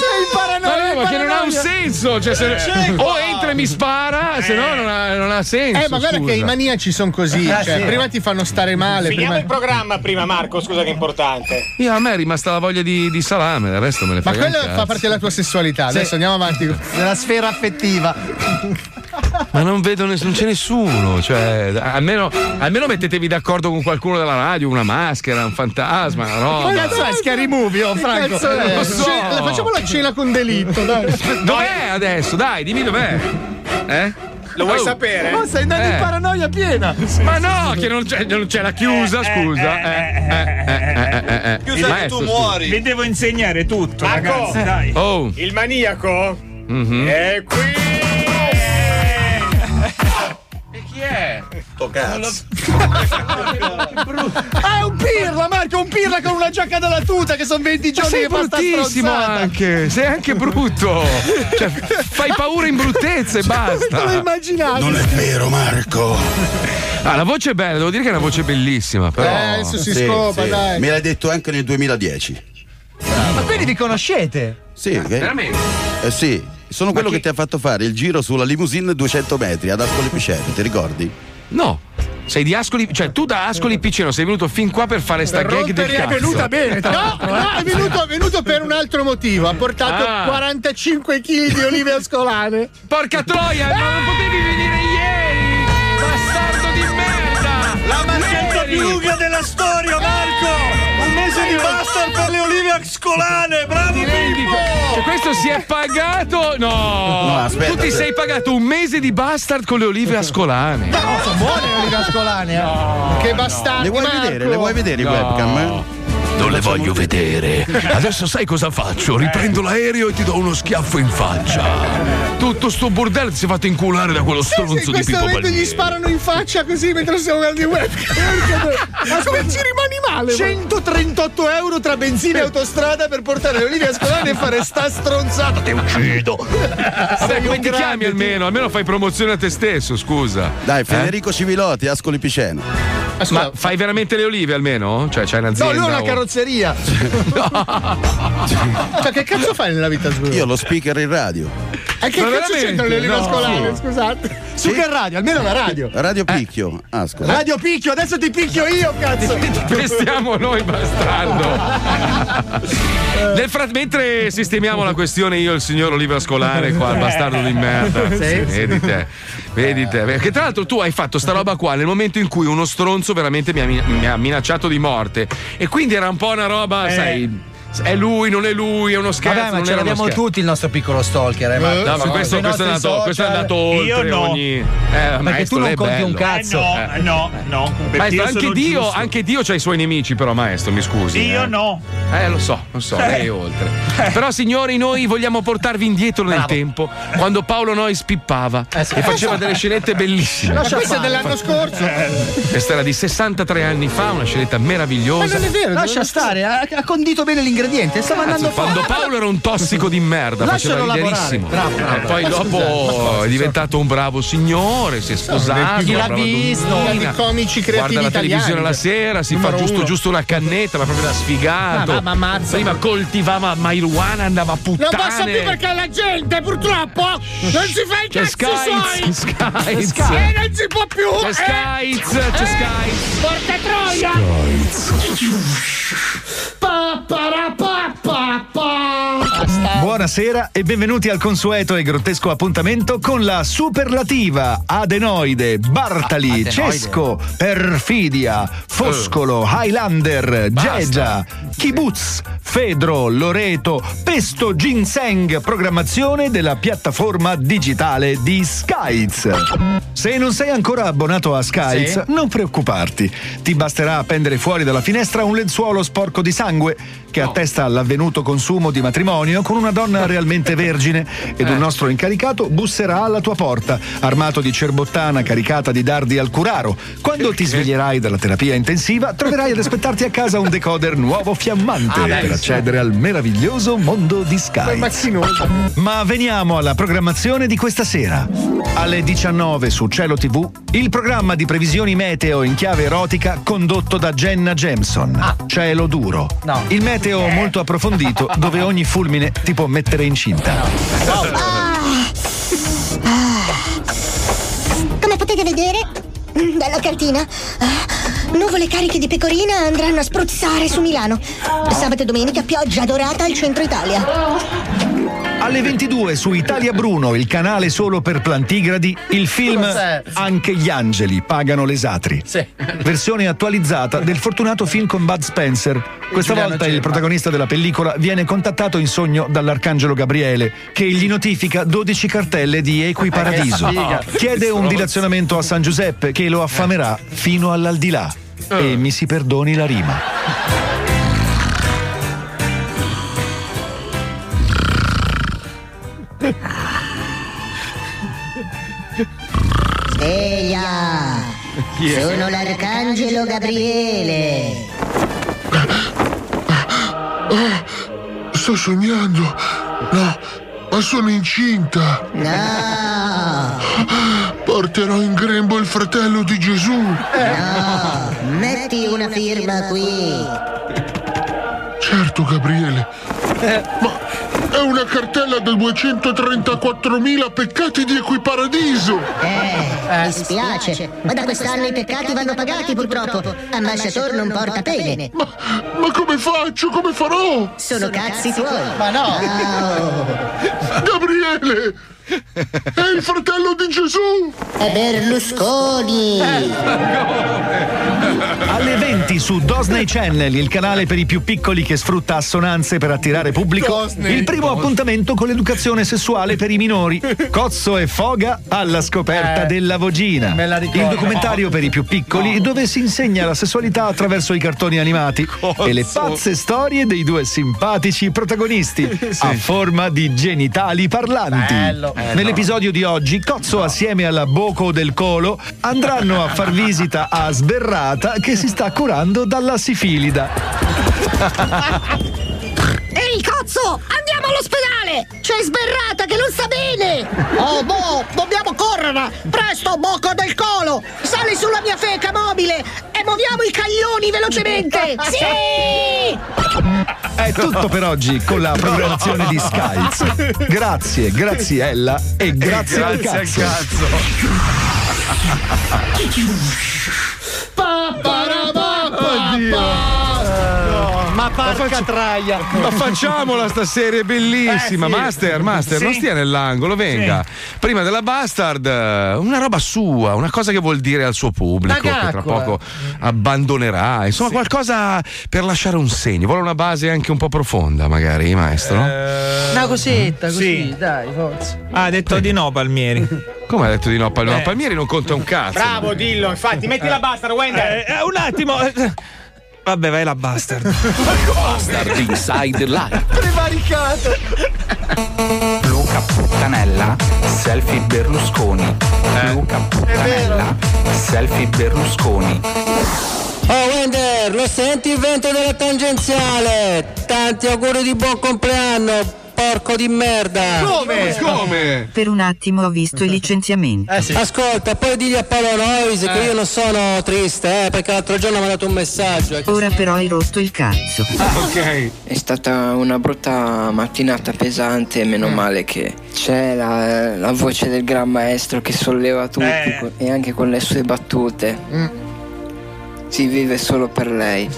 Sei paranoia, Ma, ma che non ha un senso. Cioè, se- C'è o entra e mi spara, se no non ha, non ha senso. Eh, ma guarda scusa. che i maniaci sono così. Ah, cioè, sì. Prima ti fanno stare male. Finiamo prima- il programma prima, Marco. Scusa, che è importante. Io, a me è rimasta la voglia di, di salame, il resto me ne Ma frega. un quello fa parte della tua sessualità. Sì. Adesso andiamo avanti. Della sfera affettiva. (laughs) Ma non vedo nessuno, non c'è nessuno. Cioè, almeno, almeno mettetevi d'accordo con qualcuno della radio, una maschera, un fantasma, una roba. Ma cazzo è Scary Movie, oh, Franco? È? Eh, Lo so. ce- facciamo la cena con delitto, dai. Dov'è adesso? Dai, dimmi dov'è. Eh? Lo vuoi Oh. sapere? Ma stai andando Eh. in paranoia piena. Ma no, che non c'è, non c'è la chiusa, scusa. Eh, eh. Chiusa che Maestro, tu muori. Vi devo insegnare tutto, Marco, ragazzi, dai. Oh. il maniaco Mhm. è qui. È? Sto cazzo. Ah, è un pirla, Marco, un pirla con una giacca della tuta che sono 20 Ma giorni sei che bruttissimo anche, sei anche brutto. Cioè, fai paura in bruttezza e basta. Non l'ho immaginato. Non è vero, Marco. Ah, la voce è bella, devo dire che è una voce bellissima, però. Eh, adesso si scopa, dai. Me l'hai detto anche nel 2010. Ma quindi vi conoscete? Sì, che- Veramente? Eh sì, sono quello che ti ha fatto fare il giro sulla limousine 200 metri ad Ascoli Piceno, ti ricordi? No. Sei di Ascoli, cioè tu da Ascoli Piceno sei venuto fin qua per fare sta gag del cazzo. è venuta bene. tra l'altro, No, no, è venuto, è venuto per un altro motivo. Ha portato Ah. 45 kg di olive ascolane. Porca troia, ma non potevi venire ieri! Bastardo di merda! La marchetta più lunga della storia, Marco! Un mese di bastard per le olive ascolane, bravo Cioè, questo si è pagato? No! No, aspetta, tu ti aspetta. sei pagato un mese di bastard con le olive ascolane. No, sono buone le olive ascolane. eh. Che bastardi. Le vuoi Marco. vedere? Le vuoi vedere i No. webcam? eh? Non le voglio vedere. Adesso sai cosa faccio? Riprendo l'aereo e ti do uno schiaffo in faccia. Tutto sto bordello ti sei fatto inculare da quello Sì, stronzo in di questo Pippo momento gli Palmieri. sparano in faccia così mentre stiamo guardando webcam. (laughs) Ma come ci rimani male? 138 euro tra benzina e autostrada per portare le olive ascolane e fare sta stronzata. Ti uccido. (laughs) Vabbè, come ti chiami almeno? Almeno fai promozione a te stesso, scusa. Dai, Eh? Federico Civilotti, Ascoli Piceno. Ma fai veramente le olive almeno? Cioè, c'hai No, un'azienda? lui ha una o- carrozzeria. (laughs) Cioè, che cazzo fai nella vita sua? Io lo speaker in radio. E che Ma cazzo c'entrano le olive No. Scusate. Su che radio? Almeno la radio. Radio Picchio, Ascoli. Radio picchio, adesso ti picchio io, cazzo. Pestiamo noi, bastardo. Nel frat- mentre sistemiamo la questione, io e il signor Oliver Scolare, qua, il bastardo di merda. Sì. Vedi te, vedi te. Perché tra l'altro tu hai fatto sta roba qua nel momento in cui uno stronzo veramente mi ha, mi ha minacciato di morte. E quindi era un po' una roba, sai. È lui, non è lui, è uno scherzo. Vabbè, ma non ce l'abbiamo scherzo. tutti il nostro piccolo stalker, eh, Marco. No, ma questo, questo è andato, questo è andato oltre Io no. ogni. Eh, Perché maestro, tu non conti un cazzo. Eh, no, no, no. Perché Maestro, anche Dio, giusto. anche Dio ha i suoi nemici, però, maestro, mi scusi. Io eh. no. Eh, lo so, lo so, lei è oltre. Però, signori, noi vogliamo portarvi indietro nel tempo, quando Paolo Nois pippava Eh, sì. e faceva delle scenette bellissime. Ma questo è dell'anno scorso. Questa era di 63 anni fa, una scenetta meravigliosa. Ma non è vero. Lascia stare, ha, condito bene l'ingrediente. Stava andando Quando forte. Paolo era un tossico di merda, Lascialo faceva riderissimo. Bravo, bravo, Eh, poi dopo è diventato un bravo signore, si è sposato. Chi l'ha visto? dei comici creativi Guarda la televisione la sera, si fa giusto giusto una cannetta, ma proprio da sfigato. Ma- ma. Prima coltivava marijuana, andava a Non puttane. posso più perché la gente purtroppo non si fa i C'è cazzi suoi. Skyz, Skyz. E non si può più. C'è eh. Skyz, c'è Eh, Skyz. Porca troia. Buonasera e benvenuti al consueto e grottesco appuntamento con la superlativa, adenoide, Bartali, adenoide. Cesco, Perfidia, Foscolo, Highlander, Gegia, Kibbutz, Fedro, Loreto, Pesto, Ginseng, programmazione della piattaforma digitale di Skies. Se non sei ancora abbonato a Skies, Sì. non preoccuparti. Ti basterà appendere fuori dalla finestra un lenzuolo sporco di sangue che attesta l'avvenuto consumo di matrimonio con una donna (laughs) realmente vergine ed un nostro incaricato busserà alla tua porta, armato di cerbottana caricata di dardi al curaro. Quando ti sveglierai dalla terapia intensiva, troverai ad aspettarti a casa un decoder nuovo fiammante Ah, per accedere al meraviglioso mondo di Sky. Ma veniamo alla programmazione di questa sera. Alle 19 su Cielo TV, il programma di previsioni meteo in chiave erotica condotto da Jenna Jameson. Cielo duro. Il meteo molto approfondito dove ogni fulmine ti può mettere incinta. Come potete vedere, dalla cartina, ah, nuvole cariche di pecorina andranno a spruzzare su Milano. Sabato e domenica pioggia dorata al centro Italia. Alle 22 su Italia Bruno, il canale solo per plantigradi, il film? Anche gli angeli pagano le esatri. Versione attualizzata del fortunato film con Bud Spencer. Questa Giuliano volta il Ceppa. protagonista della pellicola viene contattato in sogno dall'arcangelo Gabriele, che gli notifica 12 cartelle di equiparadiso. Chiede un dilazionamento a San Giuseppe che lo affamerà fino all'aldilà. E mi si perdoni la rima. Chi è? Sono l'arcangelo Gabriele. Sto sognando. No, ma sono incinta. No! Porterò in grembo il fratello di Gesù. No! Metti una firma qui. Certo, Gabriele. Ma è una cartella da 234.000 peccati di equiparadiso. Eh, mi spiace, ma da quest'anno i peccati vanno pagati purtroppo. Ambasciatore non porta pene. Ma, ma come faccio? Come farò? Sono cazzi tuoi. Ma no! Gabriele! È il fratello di Gesù! È Berlusconi! Alle 20 su Disney Channel, il canale per i più piccoli che sfrutta assonanze per attirare pubblico, Disney. il primo appuntamento con l'educazione sessuale per i minori. Cozzo e foga alla scoperta Eh, della vagina. me la ricordo. Il documentario per i più piccoli dove si insegna la sessualità attraverso i cartoni animati e le pazze storie dei due simpatici protagonisti a forma di genitali parlanti. Bello. Bello. Nell'episodio di oggi, Cozzo assieme alla Boco del Colo andranno a far visita a Sberrata che si sta curando dalla sifilida. (laughs) Ehi, cozzo! Andiamo all'ospedale! C'è sberrata che non sta bene! Oh, boh, dobbiamo correre! Presto, bocco del colo! Sali sulla mia feca mobile e muoviamo i caglioni velocemente! (laughs) Sì! È tutto per oggi con la programmazione di Skies. (laughs) Grazie, graziella e grazie, al Grazie al cazzo. Ma porca faccio- traia! Ma facciamola stasera, è bellissima. Eh, sì. Master, Master, non Sì. stia nell'angolo, venga. Prima della Bastard, eh, una roba sua, una cosa che vuol dire al suo pubblico, che tra poco abbandonerà. Insomma, qualcosa per lasciare un segno. Vuole una base anche un po' profonda, magari, maestro? Una cosetta, così, Sì. dai, forza. Ah, ha detto di no, Palmieri. (laughs) Come ha detto di no? Palmieri, Eh. Palmieri non conta un cazzo. Bravo, dillo, infatti, metti la bastard, Wender. Eh, eh, un attimo. (laughs) Vabbè, vai la bastard. Bastard Inside Live. Prevaricato! Luca Puttanella, selfie Berlusconi. Luca Puttanella, selfie Berlusconi. Oh Wender, lo senti il vento della tangenziale? Tanti auguri di buon compleanno, porco di merda! Come? Per un attimo ho visto i licenziamenti. Ascolta, poi digli a Paolo Noise che Eh. io non sono triste, eh, perché l'altro giorno mi ha dato un messaggio. Ora però hai rotto il cazzo. ok. È stata una brutta mattinata pesante, meno male che c'è la, la voce del gran maestro che solleva tutti Eh. e anche con le sue battute. Si vive solo per lei.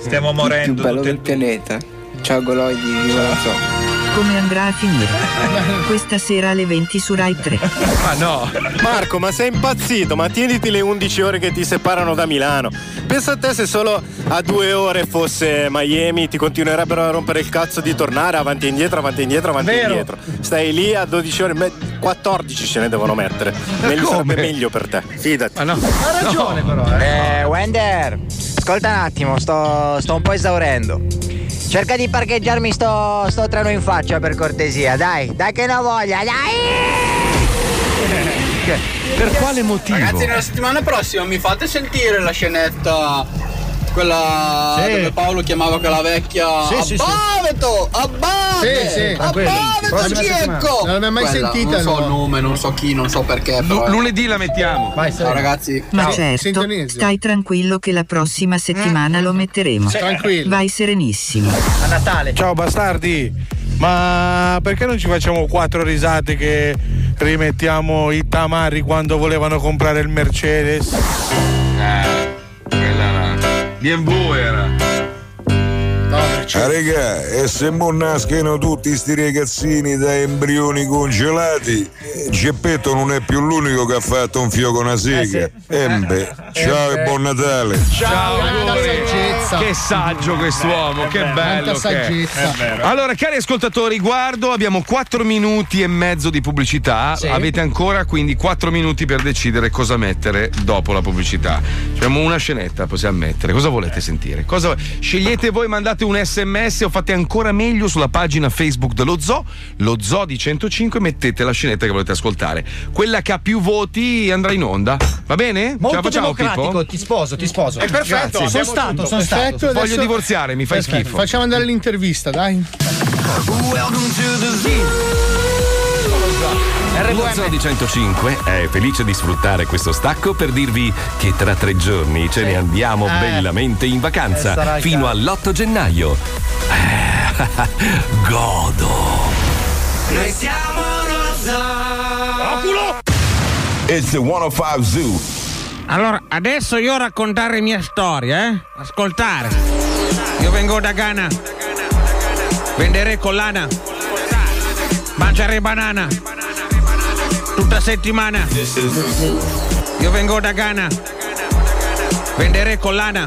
Stiamo Il più bello del pianeta. Ciao Goloidi, viva la zoo. Come andrà a finire? (laughs) Questa sera alle 20 su Rai 3. Ma no! Marco, ma sei impazzito? Ma tieniti le 11 ore che ti separano da Milano. Pensa a te se solo a due ore fosse Miami ti continuerebbero a rompere il cazzo di tornare avanti e indietro, avanti e indietro, avanti e indietro. Stai lì a 12 ore, me- 14 ce ne devono mettere. Meglio sarebbe meglio per te. Fidati. Ma no. Ha ragione, però. Eh, Wender, ascolta un attimo, sto, sto un po' esaurendo. Cerca di parcheggiarmi sto, sto treno in faccia per cortesia, dai, dai che ne ho voglia, dai! Per quale motivo? Ragazzi, nella settimana prossima mi fate sentire la scenetta. Quella Sì. dove Paolo chiamava quella vecchia Sì, sì, sì. Abbaveto! Abbate! Sì, sì, Abbaveto settimana. Non l'abbiamo mai Quella, sentita, Non so no. il nome, non so chi, non so perché. Però, eh. lunedì la mettiamo. Vai, Ciao ragazzi. Ma Ciao. certo, stai tranquillo che la prossima settimana lo metteremo. Sì. Tranquillo. Vai serenissimo. A Natale. Ciao bastardi, ma perché non ci facciamo quattro risate che rimettiamo i tamari quando volevano comprare il Mercedes? Eh. BMW era. Ah, regà, e se mo nascono tutti sti ragazzini da embrioni congelati, eh, Geppetto non è più l'unico che ha fatto un fio con una sega. Embe, ciao e buon Natale. Ciao, saggezza. Che saggio quest'uomo, che bello che. Allora, cari ascoltatori, guardo, abbiamo 4 minuti e mezzo di pubblicità. Sì. Avete ancora quindi 4 minuti per decidere cosa mettere dopo la pubblicità. Abbiamo una scenetta, possiamo mettere. Cosa volete sentire? Cosa... Scegliete voi, mandate un sms o fate ancora meglio sulla pagina Facebook dello Zoo, lo Zoo di 105, mettete la scenetta che volete ascoltare. Quella che ha più voti andrà in onda. Va bene? Ce Molto la facciamo, ti sposo, ti sposo. È perfetto, Sono abbiamo stato, tutto. sono stato. Perfetto, Voglio adesso- divorziare, mi fai Perfetto, schifo. Facciamo andare l'intervista, dai. Lo Zoo di 105 è felice di sfruttare questo stacco per dirvi che tra tre giorni ce ne andiamo Eh. bellamente in Eh, vacanza il fino caso. all'8 gennaio. Eh, (laughs) godo. Noi siamo zoo. It's the 105 Zoo. Allora, adesso io raccontare mia storia, eh? Ascoltare. Io vengo da Ghana. Vendere collana. Mangiare banana. Tutta settimana. Io vengo da Ghana. Vendere collana.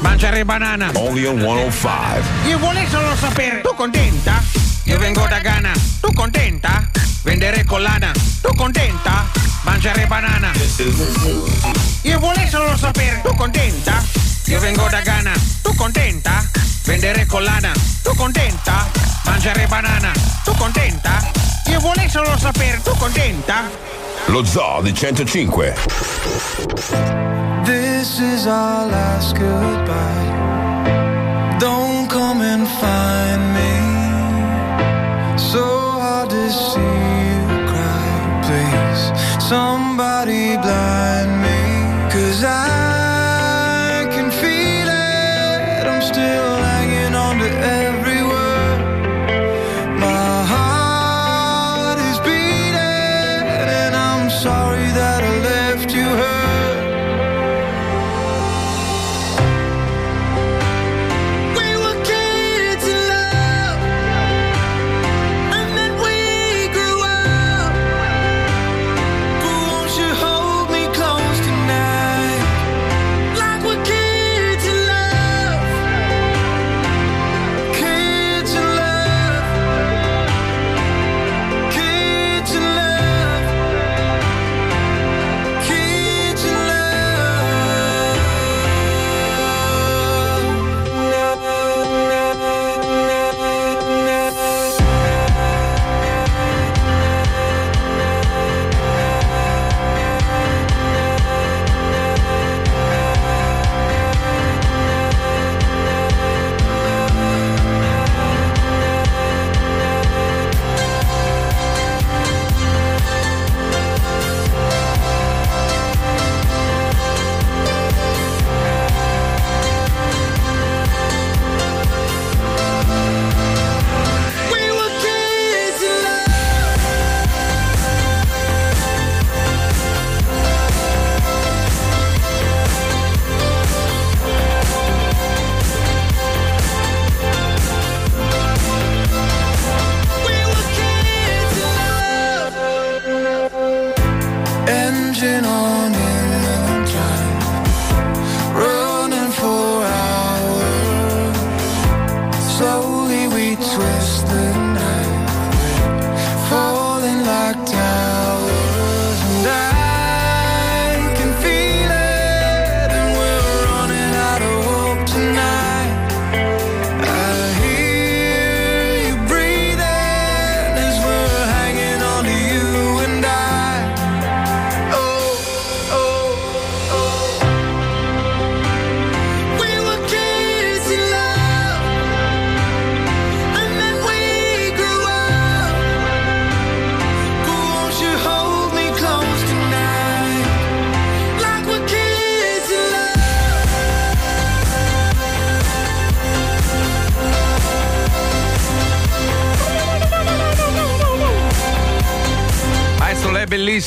Mangiare banana. Only on 105. Io volevo solo sapere, tu contenta? Io vengo da Ghana, tu contenta? Vendere collana, tu contenta? Mangiare banana. Io volevo solo sapere, tu contenta? Io vengo da Ghana, tu contenta? Vendere collana, tu contenta? Mangiare banana, tu contenta? Io volevo solo sapere, tu contenta? Lo Zoo di 105. This is our last goodbye. Don't come and find me. So hard to see you cry. Please, somebody blind me. Cause I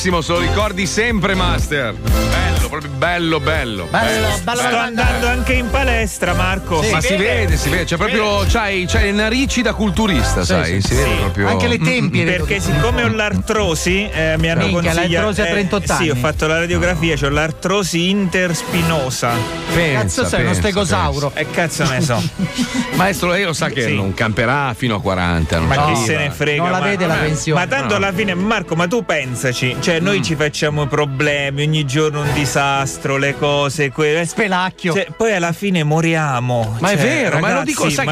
è bellissimo, se lo ricordi sempre, Master. Bello, proprio bello, bello. Sto andando anche in palestra, Marco. Ma si vede, si vede, c'è proprio. C'hai, c'hai le narici da culturista, sai? Si vede proprio. Mm, Perché siccome ho l'artrosi, eh, mi hanno Minchia, consigliato. l'artrosi a 38 Sì, ho anni. fatto la radiografia, ho l'artrosi interspinosa. Cazzo sei, uno stegosauro. E cazzo ne so. (laughs) Maestro, lei lo sa che Sì. non camperà fino a 40. Non Ma chi se ne frega? Non la ma- vede la pensione. Ma tanto alla fine, Marco, ma tu pensaci, cioè noi ci facciamo problemi, ogni giorno un disastro, le cose, que- Spelacchio. Cioè, poi alla fine moriamo. Ma è Cioè, vero, ma lo ragazzi, dico, sai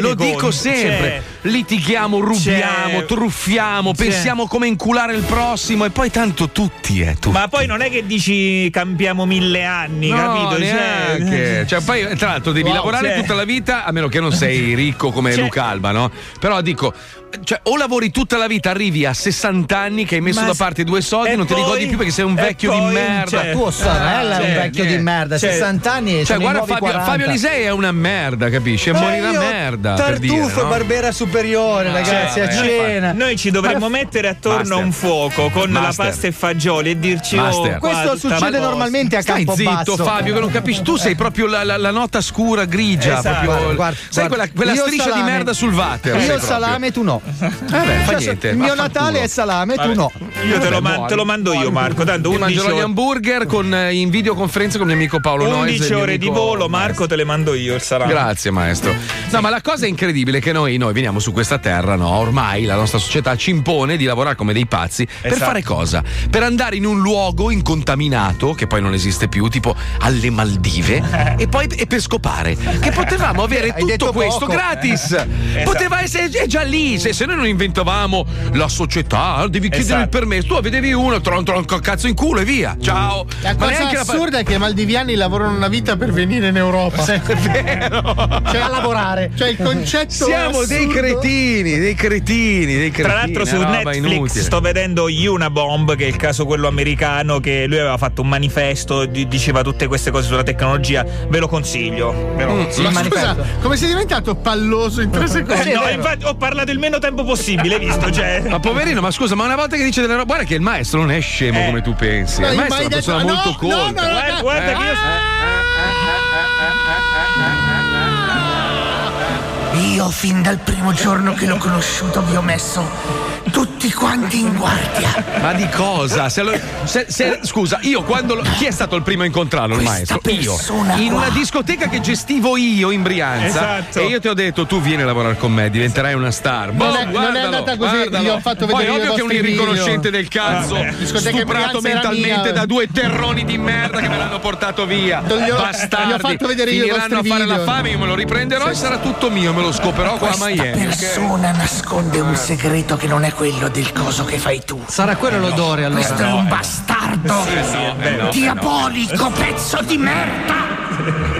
lo dico sempre. Litighiamo, rubiamo, Cioè- truffiamo, Cioè- pensiamo come inculare il prossimo e poi tanto tutti, eh, tu. Ma poi non è che dici cambiamo mille anni, No, capito? neanche. (laughs) Cioè, poi, tra l'altro, devi Wow, lavorare cioè- tutta la vita, a meno che non sei (laughs) ricco come Cioè- Luca Alba, no? Però dico. Cioè, o lavori tutta la vita, arrivi a 60 anni che hai messo Ma da parte due soldi non te li poi- godi più perché sei un vecchio di poi, merda. cioè- Tua sorella è un Cioè, vecchio di niente. merda, Cioè- 60 anni e Cioè, guarda Fabio, 40. Fabio Lisei è una merda, capisci? È morire una merda. per Tartufo, dire, no? Barbera superiore, ragazzi, Cioè, a noi- cena. Noi ci dovremmo mettere attorno a un fuoco con la Master. pasta e fagioli e dirci oh, Master. qua Questo succede la normalmente a Stai Campobasso. zitto, Fabio, che non capisci. Tu sei proprio la, la- la nota scura grigia. Esatto. proprio- Guarda, guarda, sai guarda. quella, quella striscia di salame. merda sul water. Io salame, tu no. Vabbè, fa Cioè, niente. Il mio. Natale è salame, tu no. Io te lo, Vabbè, man- buono. te lo mando io, Marco. Tanto 11 mangerò gli hamburger con, eh, in videoconferenza con il mio amico Paolo Noyes. 11 il mio ore di volo. Marco, te le mando io il salame. Grazie maestro. No, ma la cosa incredibile è che noi, noi veniamo su questa terra, no? Ormai la nostra società ci impone di lavorare come dei pazzi per Esatto. fare cosa? Per andare in un luogo incontaminato, che poi non esiste più, tipo alle Maldive, (laughs) e poi e per scopare. Che potevamo (laughs) avere tutto questo poco. gratis. (laughs) Poteva essere già lì. Se, se noi non inventavamo la società, devi chiedere Esatto. il permesso. Tu vedevi uno, tron tron cazzo in culo e via. Ciao. La Ma cosa neanche la assurda è che i maldiviani lavorano una vita per venire in Europa. È vero. Cioè, a lavorare. Cioè, il concetto Siamo dei assurdo. Cretini, dei cretini, dei cretini. Tra l'altro su una Netflix inutile. sto vedendo Unabomb, che è il caso quello americano, che lui aveva fatto un manifesto, di- diceva tutte queste cose sulla tecnologia. Ve lo consiglio. Ve lo Mm, consiglio. Ma scusa, come sei diventato palloso in tre (laughs) secondi? Eh, no, infatti ho parlato il meno tempo possibile, hai visto? Cioè, Ma poverino, ma scusa, ma una volta che dice delle robe, guarda che il maestro non è scemo Eh. come tu pensi. No, il maestro è una persona detto- molto no, colta. no, no, guarda, guarda che io. Io fin dal primo giorno che l'ho conosciuto vi ho messo tutti quanti in guardia. Ma di cosa? Se lo- se- se- scusa, io quando. lo- chi è stato il primo a incontrarlo? Il Questa maestro? Io. In una discoteca che gestivo io in Brianza. Esatto. E io ti ho detto: tu vieni a lavorare con me, diventerai una star. Non Boh, è- non è guardalo, andata così, guardalo. gli ho fatto Poi vedere ovvio i che è un irriconoscente video. del cazzo. Discoteca stuprato mentalmente da due terroni di merda che me l'hanno portato via. Ho- gli ho Bastardi. fatto vedere io i Finiranno a fare la video. fame, io me lo riprenderò e sarà tutto mio, me lo scoperò qua a Questa Miami. persona nasconde un segreto che non è quello del coso che fai tu. Sarà quello l'odore allora. Questo è un bastardo. eh no, Diabolico pezzo di merda.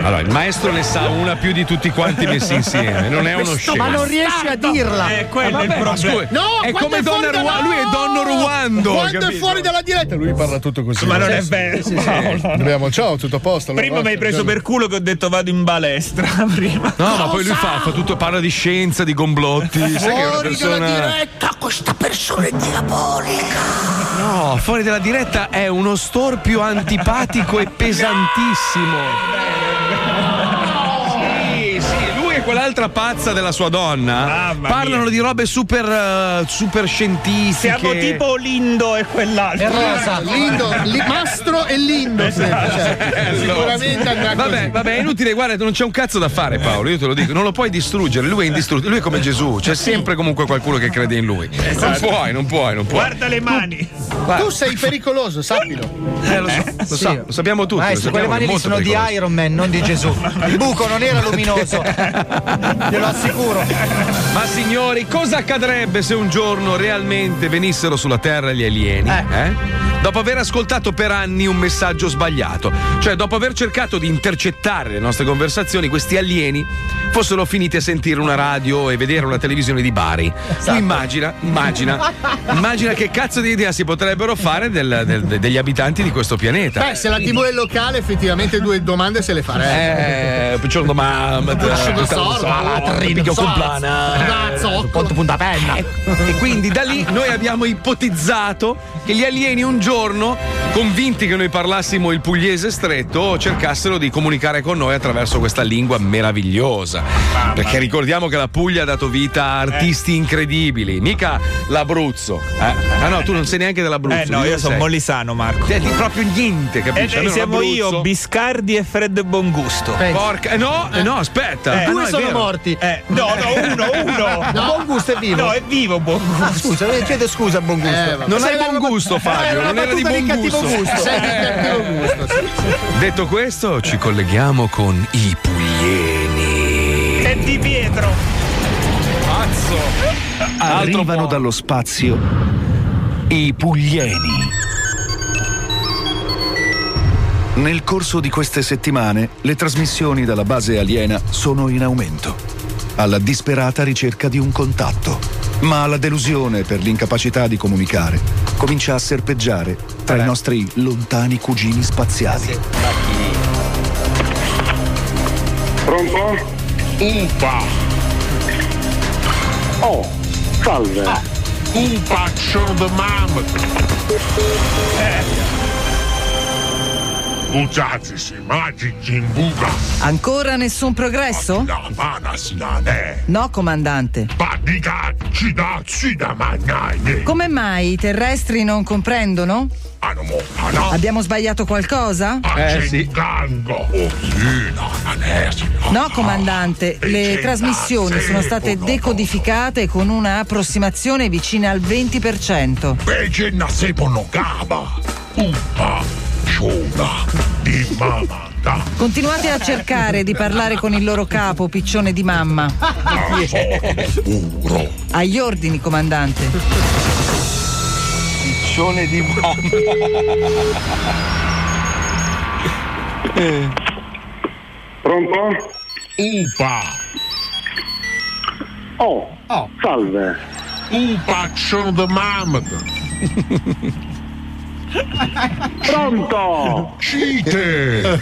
Allora, il maestro ne sa una più di tutti quanti messi insieme, non è uno scemo. Ma non riesci a dirla. Eh, quello è il Ma problema. scusa, No, è come è Donna Ruando, dalla- lui è Donno Ruando. Quando è capito? fuori dalla diretta, lui parla tutto così. Ma non è vero. Paolo. Dobbiamo, ciao, tutto a posto. Prima mi hai preso per culo che ho detto vado in balestra. (laughs) Prima. No, ma poi lui fa, fa tutto, parla di scienza, di gomblotti. Sai che è una Fuori dalla persona. diretta, questa persona è diabolica. No, fuori dalla diretta è uno storpio antipatico e pesantissimo. Sì, sì, lui e quell'altra pazza della sua donna Mamma parlano mia. di robe super, eh, super scientifiche. Siamo tipo Lindo e quell'altro. È rosa. Lindo, li- mastro e lindo. sempre, cioè, sicuramente andrà Vabbè, così. vabbè, è inutile, guarda, non c'è un cazzo da fare, Paolo. Io te lo dico, non lo puoi distruggere. Lui è indistruttibile, lui è come Gesù, c'è sempre comunque qualcuno che crede in lui. Non puoi, non puoi, non puoi. Guarda le mani. Tu sei pericoloso, sappilo. Eh, lo, so, lo, so, lo sappiamo tutti. Maestro, lo sappiamo, quelle mani lì sono di pericoloso. Iron Man, non di Gesù. Il buco non era (laughs) luminoso. Glielo assicuro. (laughs) Ma signori, cosa accadrebbe se un giorno realmente venissero sulla Terra gli alieni? eh? Dopo aver ascoltato per anni un messaggio sbagliato, cioè dopo aver cercato di intercettare le nostre conversazioni, questi alieni fossero finiti a sentire una radio e vedere una televisione di Bari. Tu immagina, immagina, immagina che cazzo di idea si potrebbero fare del- del- degli abitanti di questo pianeta. Beh, se la TV è locale, effettivamente due domande se le farei. Eh, buongiorno mamma. Tipico zozzo, complana. Cazzo, punto punta penna. E quindi da lì noi abbiamo ipotizzato che gli alieni un giorno, convinti che noi parlassimo il pugliese stretto, cercassero di comunicare con noi attraverso questa lingua meravigliosa. Perché ricordiamo che la Puglia ha dato vita a artisti incredibili, mica l'Abruzzo. Eh? Ah no, tu non sei neanche dell'Abruzzo. Eh no, io sono molisano, Marco. Senti, proprio niente, E capisci? e Almeno siamo l'Abruzzo- io, Biscardi e Fred Bongusto. Porca, eh no, eh no, aspetta. Eh, no, Due è sono morti. Eh, no, no, uno, uno. No. Buon gusto è vivo. No, è vivo Bongusto. Ah, scusa, eh, chiedo scusa, buon gusto. Eh, vabbè. Non hai era- gusto, Fabio, era non era di buon cattivo gusto. gusto. Sei di cattivo gusto. sì, sì. Detto questo, ci colleghiamo con i puglieni. È di Pietro. Pazzo. Arrivano dallo spazio i puglieni. Nel corso di queste settimane le trasmissioni dalla base aliena sono in aumento, alla disperata ricerca di un contatto. Ma la delusione per l'incapacità di comunicare comincia a serpeggiare tra i nostri lontani cugini spaziali. Pronto? Upa! Oh, salve. Upa, sono the mam! Bugiazici, magici in buga! Ancora nessun progresso? Ne! No, comandante. Padiga, ci da, ci da magnai! Come mai i terrestri non comprendono? No, mo, no! Abbiamo sbagliato qualcosa? Eh, sì! Oh, no, no. No, comandante, le trasmissioni sono state decodificate con una approssimazione vicina al 20%. Ciona, di mamma! Continuate a cercare di parlare con il loro capo, piccione di mamma. Agli ordini, comandante. Piccione di Pronto? Upa! Oh, salve. Upa, sono the mam! Pronto? Cite!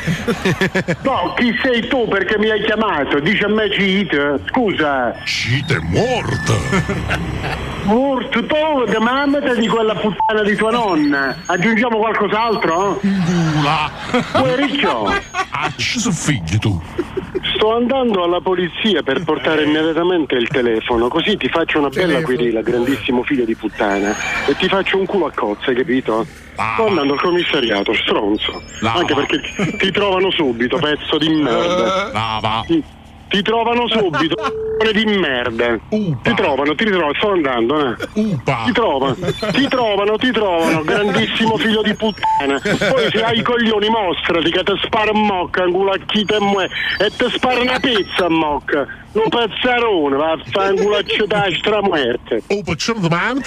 No, chi sei tu perché mi hai chiamato? Dice a me Cite. Scusa. Cite morta! Morto tu, mamma di quella puttana di tua nonna. Aggiungiamo qualcos'altro? Gula! Uè, riccio. Ah, ci sono figli tu! Sto andando alla polizia per portare immediatamente il telefono, così ti faccio una bella querela, grandissimo figlio di puttana, e ti faccio un culo a cozze, capito? Sto andando al commissariato, stronzo. Lava. Anche perché ti, ti trovano subito, pezzo di merda. Lava! Ti, ti trovano subito, (laughs) di merda. Ti trovano, ti ritrovano, sto andando, eh. Ti trovano, ti trovano, ti trovano, grandissimo figlio di puttana. Poi se hai i coglioni mostrati che ti spara mocca, un culo a chi te mue, e ti spara una pizza a mocca. Un pezzarone, va a fare un culaccio da stramuerte. Oh, facciamo domanda?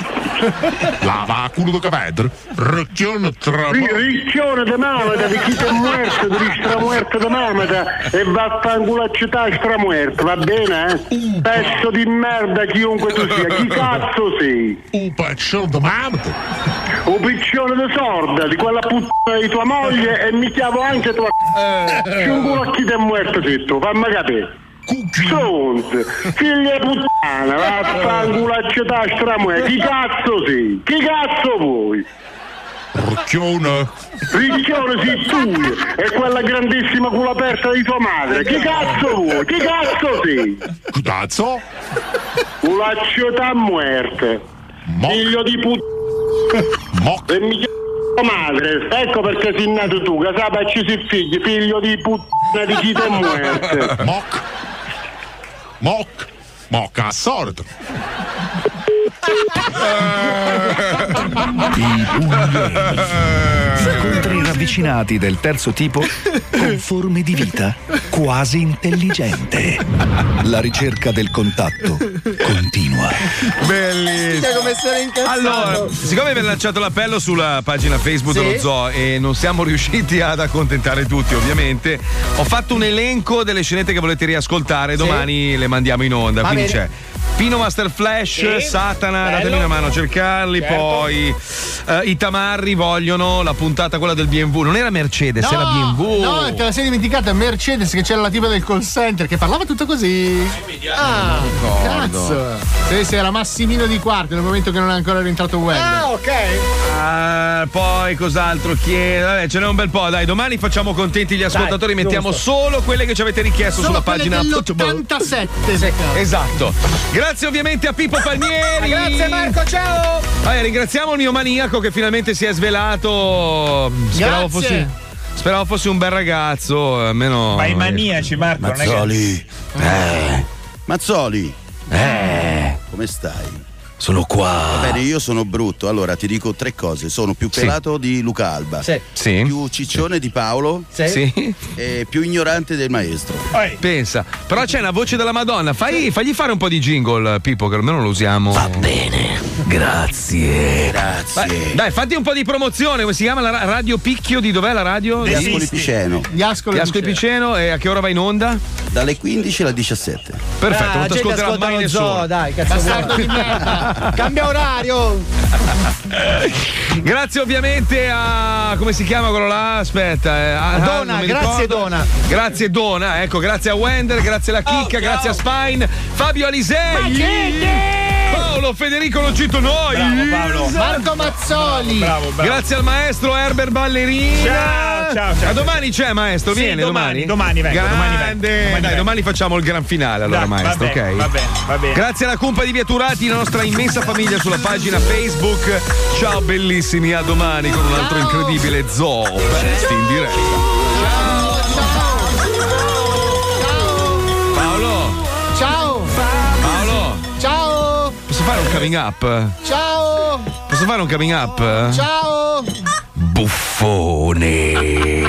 (laughs) Lava, culo di cavedra! Ricchione tra... Ri- Riccione di mamata, di chi ti è muerto, di stramuerto di mamata e va a fare un culaccio da stramuerto, va bene? Eh? Pezzo di merda chiunque tu sia, chi cazzo sei? Un pezzo di mamata! Un piccione di sorda, di quella puttana di tua moglie e mi chiamo anche tua c***o. un culo a chi ti è muerto tu, fammi capire. Stronzo, figlia puttana, va a fare un culaccio da stramuerto, chi cazzo sei? Chi cazzo vuoi? Ricchione! Ricchione sei tu e quella grandissima culo aperta di tua madre. Chi cazzo vuoi? Chi cazzo sei? Cazzo? Culaccio da muerte. Figlio di puttana. E mi chiamo madre. Ecco perché sei nato tu, che sai ci sei figli, figlio di puttana di chi te muerte. Moc! Moc! Moc a sordo! I puglieni. Ravvicinati del terzo tipo con (laughs) forme di vita quasi intelligente. La ricerca del contatto continua. Bellissimo. come incazzato. Allora, siccome vi ho lanciato l'appello sulla pagina Facebook Sì. dello zoo e non siamo riusciti ad accontentare tutti, ovviamente, ho fatto un elenco delle scenette che volete riascoltare. Domani le mandiamo in onda. Va Quindi bene. c'è Pino Master Flash, Sì. Satana, Bello. datemi una mano a cercarli. Certo. Poi eh, i Tamarri vogliono la puntata quella del BMW. Non era Mercedes, era BMW. No, te la sei dimenticata Mercedes che c'era la tipa del call center che parlava tutto così. Ah, cazzo. Sì, sì, era Massimino di quarto nel momento che non è ancora rientrato Wender. Ah, ok. Ah, poi cos'altro chiedo? Vabbè, ce n'è un bel po', dai. Domani facciamo contenti gli ascoltatori. Dai, mettiamo giusto. solo quelle che ci avete richiesto Solo sulla pagina dell'87. Esatto. Grazie ovviamente a Pippo Palmieri. Grazie Marco, ciao! Vabbè, ringraziamo il mio maniaco che finalmente si è svelato. Speravo Grazie. fosse, speravo fosse un bel ragazzo. Almeno. Ma i maniaci, Marco, non è che- Mazzoli. Eh. Mazzoli. Eh. Come stai? Sono qua. Va bene, io sono brutto. Allora ti dico tre cose. Sono più Sì. pelato di Luca Alba. Sì. Sì. Più ciccione di Paolo. Sì. Sì. E più ignorante del maestro. Pensa, però c'è una voce della Madonna. Fai, fagli fare un po' di jingle, Pippo, che almeno lo usiamo. Va bene, grazie. Grazie. dai, fatti un po' di promozione. Come si chiama la ra- radio Picchio? Di dov'è la radio? Di Ascoli Piceno. Di Ascoli Piceno. E a che ora va in onda? Dalle 15 alle 17. Perfetto, Ah, non la ti gente ascolterà mai nessuno. zoo, dai, cazzo Bastardo di merda. Cambia orario. (laughs) Grazie ovviamente a. come si chiama quello là? Aspetta. eh, a- Dona, non mi grazie ricordo. Dona. Grazie Dona, ecco, grazie a Wender, grazie alla Chicca, grazie a Spine, Fabio Alisei. Paolo Federico Logito Noi. Marco Mazzoli. Grazie al maestro Herbert Ballerini. Ciao, ciao, ciao. A domani c'è maestro, Sì, viene domani, domani. domani vengo, domani vengo, domani Dai, vengo. domani facciamo il gran finale allora Dai, va maestro, bene, ok? va bene, va bene. Grazie alla cumpa di Vieturati, la nostra immensa famiglia sulla pagina Facebook. Ciao bellissimi, a domani con un altro incredibile Zoo Fest in diretta. Posso fare un coming up? Ciao. Posso fare un coming up? Ciao. Buffone.